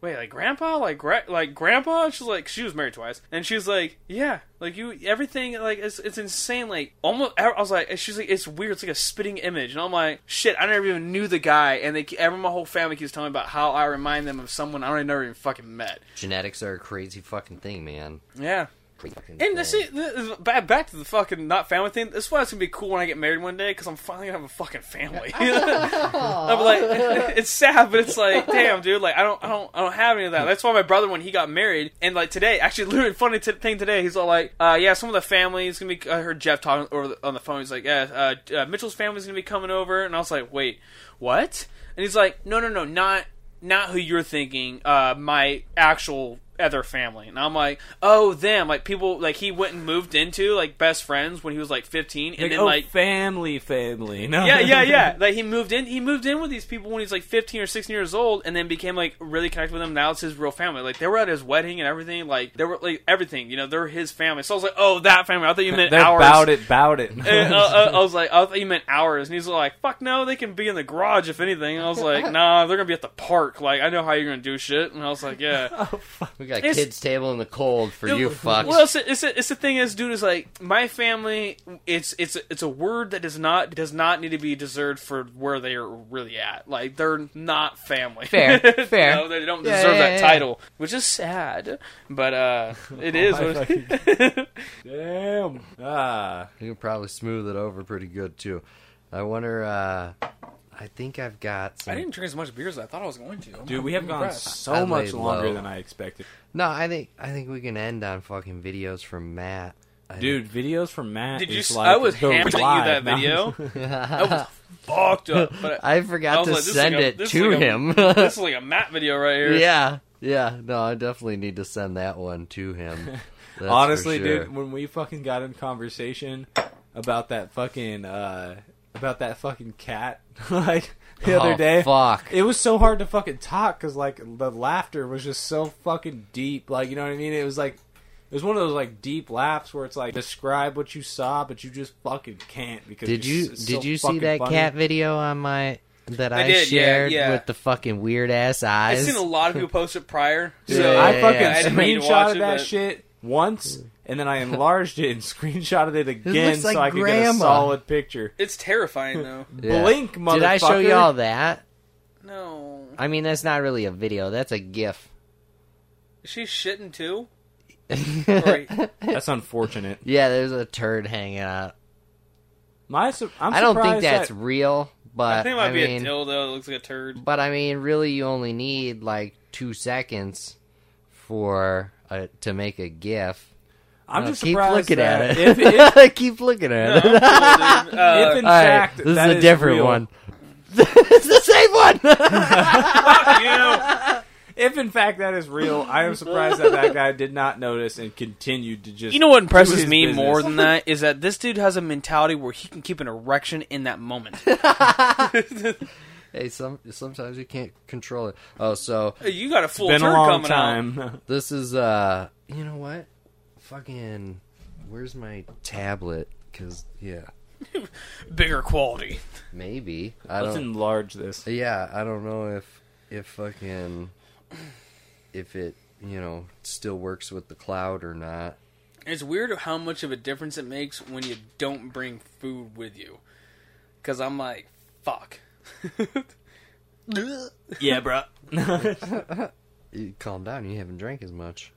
Speaker 4: "Wait, like grandpa, like gra- like grandpa?" She's like, she was married twice, and she's like, "Yeah, like you, everything, like it's it's insane. Like almost." I was like, she's like, "It's weird. It's like a spitting image." And I'm like, "Shit, I never even knew the guy." And they, everyone, my whole family keeps telling me about how I remind them of someone I don't never even fucking met.
Speaker 3: Genetics are a crazy fucking thing, man.
Speaker 4: Yeah.
Speaker 3: Crazy fucking
Speaker 4: And see, the, back to the fucking not family thing. This is why it's gonna be cool when I get married one day because I'm finally gonna have a fucking family. I'm like, it's sad, but it's like, damn, dude. Like, I don't, I don't, I don't have any of that. That's why my brother, when he got married, and like today, actually, literally funny t- thing today, he's all like, uh, yeah, some of the family is gonna be. I heard Jeff talking over the, on the phone. He's like, yeah, uh, uh, Mitchell's family's gonna be coming over, and I was like, wait, what? And he's like, no, no, no, not. Not who you're thinking. Uh, my actual other family, and I'm like, oh, them, like people, like he went and moved into like best friends when he was like 15, and
Speaker 2: Like,
Speaker 4: then
Speaker 2: oh,
Speaker 4: like
Speaker 2: family, family. No.
Speaker 4: yeah, yeah, yeah. Like he moved in. He moved in with these people when he was like 15 or 16 years old, and then became like really connected with them. Now it's his real family. Like they were at his wedding and everything. Like they were like everything. You know, they're his family. So I was like, oh, that family. I thought you meant
Speaker 2: They're
Speaker 4: ours.
Speaker 2: bout it, bout it.
Speaker 4: And, uh, uh, I was like, I thought you meant ours, and he's like, "Fuck no, they can be in the garage if anything." And I was like, "Nah, they're gonna be at the park. Like, I know how you're gonna do shit." And I was like, "Yeah."
Speaker 3: We got
Speaker 4: It's-
Speaker 3: kids table in the cold for you fucks.
Speaker 4: Well, it's, it's, it's the thing is, dude, is like my family. It's it's it's a word that does not does not need to be deserved for where they are really at. Like they're not family.
Speaker 3: Fair, fair.
Speaker 4: No, they don't
Speaker 3: Yeah,
Speaker 4: deserve
Speaker 3: yeah,
Speaker 4: that
Speaker 3: yeah.
Speaker 4: title, which is sad. But uh, it is.
Speaker 2: my
Speaker 4: what-
Speaker 2: fucking- Damn. Ah.
Speaker 3: You can probably smooth it over pretty good too. I wonder. uh I think I've got. Some...
Speaker 4: I didn't drink as much beer as I thought I was going to. I'm
Speaker 2: Dude, we have gone
Speaker 4: impressed.
Speaker 2: so
Speaker 3: I
Speaker 2: much longer
Speaker 3: low.
Speaker 2: than I expected.
Speaker 3: No, I think I think we can end on fucking videos from Matt. I
Speaker 2: Dude, videos from Matt.
Speaker 4: Did you
Speaker 2: is
Speaker 4: s-
Speaker 2: like
Speaker 4: I was
Speaker 2: the
Speaker 4: hammering you
Speaker 2: live
Speaker 4: that video.
Speaker 3: think-
Speaker 4: That was fucked up. But
Speaker 3: I
Speaker 4: I
Speaker 3: forgot
Speaker 4: was
Speaker 3: to
Speaker 4: like,
Speaker 3: send
Speaker 4: like a-
Speaker 3: it to
Speaker 4: like a-
Speaker 3: him.
Speaker 4: this is like a Matt video right here.
Speaker 3: yeah, yeah. No, I definitely need to send that one to him. That's
Speaker 2: Honestly,
Speaker 3: sure.
Speaker 2: dude, when we fucking got in conversation about that fucking uh about that fucking cat like the
Speaker 3: Oh,
Speaker 2: other day,
Speaker 3: fuck.
Speaker 2: it was so hard to fucking talk because like the laughter was just so fucking deep. Like you know what I mean? It was like it was one of those like deep laughs where it's like describe what you saw, but you just fucking can't because
Speaker 3: Did
Speaker 2: you're
Speaker 3: you
Speaker 2: s- it's
Speaker 3: did
Speaker 2: so
Speaker 3: you see that
Speaker 2: funny.
Speaker 3: cat video on my that I,
Speaker 4: I did,
Speaker 3: shared
Speaker 4: yeah.
Speaker 3: with the fucking weird ass eyes?
Speaker 4: I've seen a lot of people post it prior. So
Speaker 3: yeah,
Speaker 2: I fucking
Speaker 3: yeah.
Speaker 4: I didn't mean to watch
Speaker 2: screenshotted
Speaker 4: it,
Speaker 2: that
Speaker 4: but-
Speaker 2: shit once, and then I enlarged it and screenshotted it again
Speaker 3: looks like
Speaker 2: so I could get
Speaker 3: grandma.
Speaker 2: a solid picture.
Speaker 4: It's terrifying though.
Speaker 3: Yeah.
Speaker 2: Blink, motherfucker!
Speaker 3: Did I show y'all that?
Speaker 4: no.
Speaker 3: I mean, that's not really a video. That's a GIF.
Speaker 4: Is she shitting too? Or-
Speaker 2: That's unfortunate.
Speaker 3: Yeah, there's a turd hanging out.
Speaker 2: My, su- I'm
Speaker 3: I don't think
Speaker 2: surprised
Speaker 3: that's
Speaker 2: that-
Speaker 3: real, but
Speaker 4: I think it might
Speaker 3: I
Speaker 4: be
Speaker 3: mean,
Speaker 4: a dildo that looks like a turd.
Speaker 3: but I mean, really, you only need like two seconds for a, to make a GIF.
Speaker 2: I'm just
Speaker 3: keep
Speaker 2: surprised
Speaker 3: looking
Speaker 2: that
Speaker 3: at it.
Speaker 2: If, if,
Speaker 3: keep looking
Speaker 4: No,
Speaker 3: at it.
Speaker 4: I'm cool, dude. Uh,
Speaker 2: if in
Speaker 3: All right,
Speaker 2: fact
Speaker 3: this is a different
Speaker 2: real-
Speaker 3: one. it's the same one.
Speaker 4: you,
Speaker 2: If in fact that is real, I am surprised that that guy did not notice and continued to just.
Speaker 4: you know what impresses me
Speaker 2: business.
Speaker 4: more than that is that this dude has a mentality where he can keep an erection in that moment.
Speaker 3: hey, some sometimes you can't control it. Oh, so
Speaker 4: Hey, you got a full
Speaker 2: Been
Speaker 4: turd
Speaker 2: a long
Speaker 4: coming out.
Speaker 2: time.
Speaker 3: this is uh, you know what? Fucking, where's my tablet? Cause yeah,
Speaker 4: Bigger quality.
Speaker 3: maybe I
Speaker 2: Let's
Speaker 3: don't.
Speaker 2: enlarge this.
Speaker 3: Yeah, I don't know if if fucking if it you know still works with the cloud or not.
Speaker 4: It's weird how much of a difference it makes when you don't bring food with you. Because I'm like, fuck.
Speaker 2: Yeah, bro.
Speaker 3: You calm down. You haven't drank as much.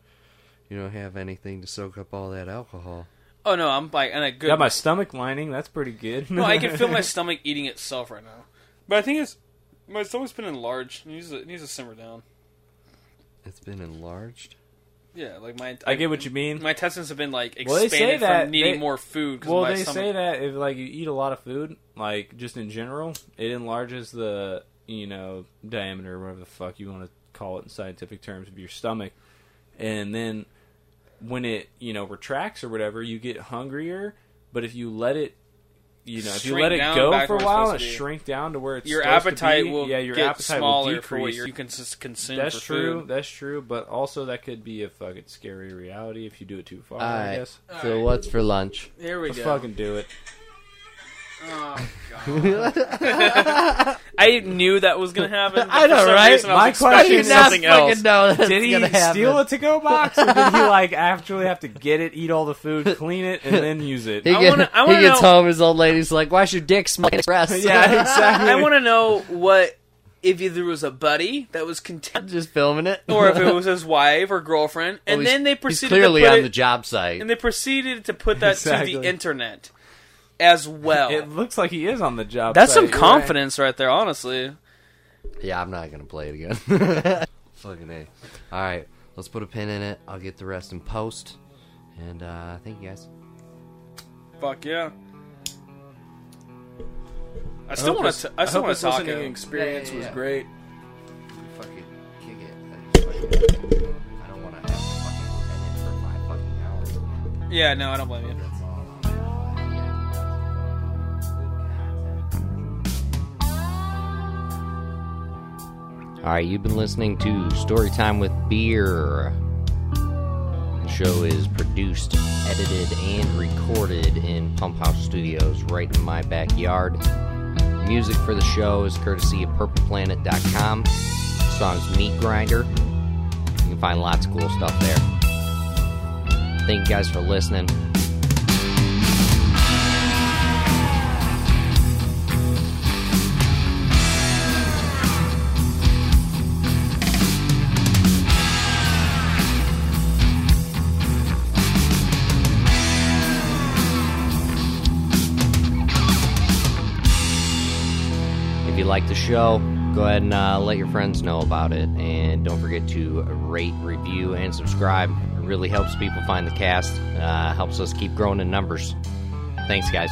Speaker 3: You don't have anything to soak up all that alcohol.
Speaker 4: oh no, I'm like, in a good.
Speaker 2: Got my stomach lining. That's pretty good.
Speaker 4: no, I can feel my stomach eating itself right now. But I think it's my stomach's been enlarged. It needs to, it needs to simmer down.
Speaker 3: It's been enlarged.
Speaker 4: Yeah, like my
Speaker 2: I get what you mean.
Speaker 4: my intestines have been like
Speaker 2: Well, they
Speaker 4: expanded
Speaker 2: say that-
Speaker 4: from needing
Speaker 2: they-
Speaker 4: more food. 'cause
Speaker 2: Well,
Speaker 4: my
Speaker 2: they
Speaker 4: stomach,
Speaker 2: say that if like you eat a lot of food, like just in general, it enlarges the you know diameter, whatever the fuck you want to call it in scientific terms, of your stomach, and then when it you know retracts or whatever, you get hungrier. But if you let it, you know, if you let it go for a while, it shrink down to where it's
Speaker 4: your
Speaker 2: supposed to
Speaker 4: appetite
Speaker 2: be.
Speaker 4: will
Speaker 2: yeah, your
Speaker 4: get
Speaker 2: appetite
Speaker 4: smaller
Speaker 2: will
Speaker 4: for what
Speaker 2: decrease.
Speaker 4: you're, can s- consume.
Speaker 2: That's
Speaker 4: for
Speaker 2: true.
Speaker 4: Food.
Speaker 2: That's true. But also that could be a fucking scary reality if you do it too far.
Speaker 3: All
Speaker 2: I
Speaker 3: right.
Speaker 2: guess.
Speaker 3: So
Speaker 4: Alright.
Speaker 3: what's for lunch?
Speaker 4: There we
Speaker 2: Let's
Speaker 4: go.
Speaker 2: fucking do it.
Speaker 4: Oh, God. I knew that was gonna happen.
Speaker 3: I know,
Speaker 4: for
Speaker 3: right?
Speaker 4: reason I
Speaker 2: My question is-
Speaker 4: something else.
Speaker 3: know that's
Speaker 2: Did he
Speaker 3: gonna happen.
Speaker 2: steal a to-go box, or did he like actually have to get it, eat all the food, clean it, and then use it?
Speaker 3: He,
Speaker 4: I
Speaker 3: get-
Speaker 4: wanna- I wanna
Speaker 3: gets
Speaker 4: know-
Speaker 3: home. His old lady's like, "Why your dick smell like express?"
Speaker 2: yeah, exactly.
Speaker 4: I want to know what if either was a buddy that was content,
Speaker 3: just filming it,
Speaker 4: or if it was his wife or girlfriend, and
Speaker 3: Well,
Speaker 4: then they
Speaker 3: he's
Speaker 4: proceeded
Speaker 3: clearly
Speaker 4: to put
Speaker 3: on
Speaker 4: it,
Speaker 3: the job site.
Speaker 4: and they proceeded to put that to the internet as well.
Speaker 2: It looks like he is on the job.
Speaker 4: That's
Speaker 2: site,
Speaker 4: some confidence right there, honestly.
Speaker 3: Yeah, I'm not gonna play it again. Fucking a. All right, let's put a pin in it. I'll get the rest in post. And uh, thank you guys.
Speaker 4: Fuck yeah. I still want to. I still
Speaker 2: hope
Speaker 4: want
Speaker 2: this
Speaker 4: to talk.
Speaker 2: listening
Speaker 4: it.
Speaker 2: experience
Speaker 3: Yeah, yeah,
Speaker 2: was
Speaker 3: yeah.
Speaker 2: great.
Speaker 3: Fuck it, kick it. I, just fucking- I don't want to.
Speaker 4: Yeah, no, I don't blame you.
Speaker 3: All right, you've been listening to Storytime with Beer. The show is produced, edited, and recorded in Pump House Studios right in my backyard. Music for the show is courtesy of PurplePlanet.com. The song's Meat Grinder. You can find lots of cool stuff there. Thank you guys for listening. You like the show, go ahead and uh, let your friends know about it. And don't forget to rate, review, and subscribe. It really helps people find the cast, uh, helps us keep growing in numbers. Thanks, guys.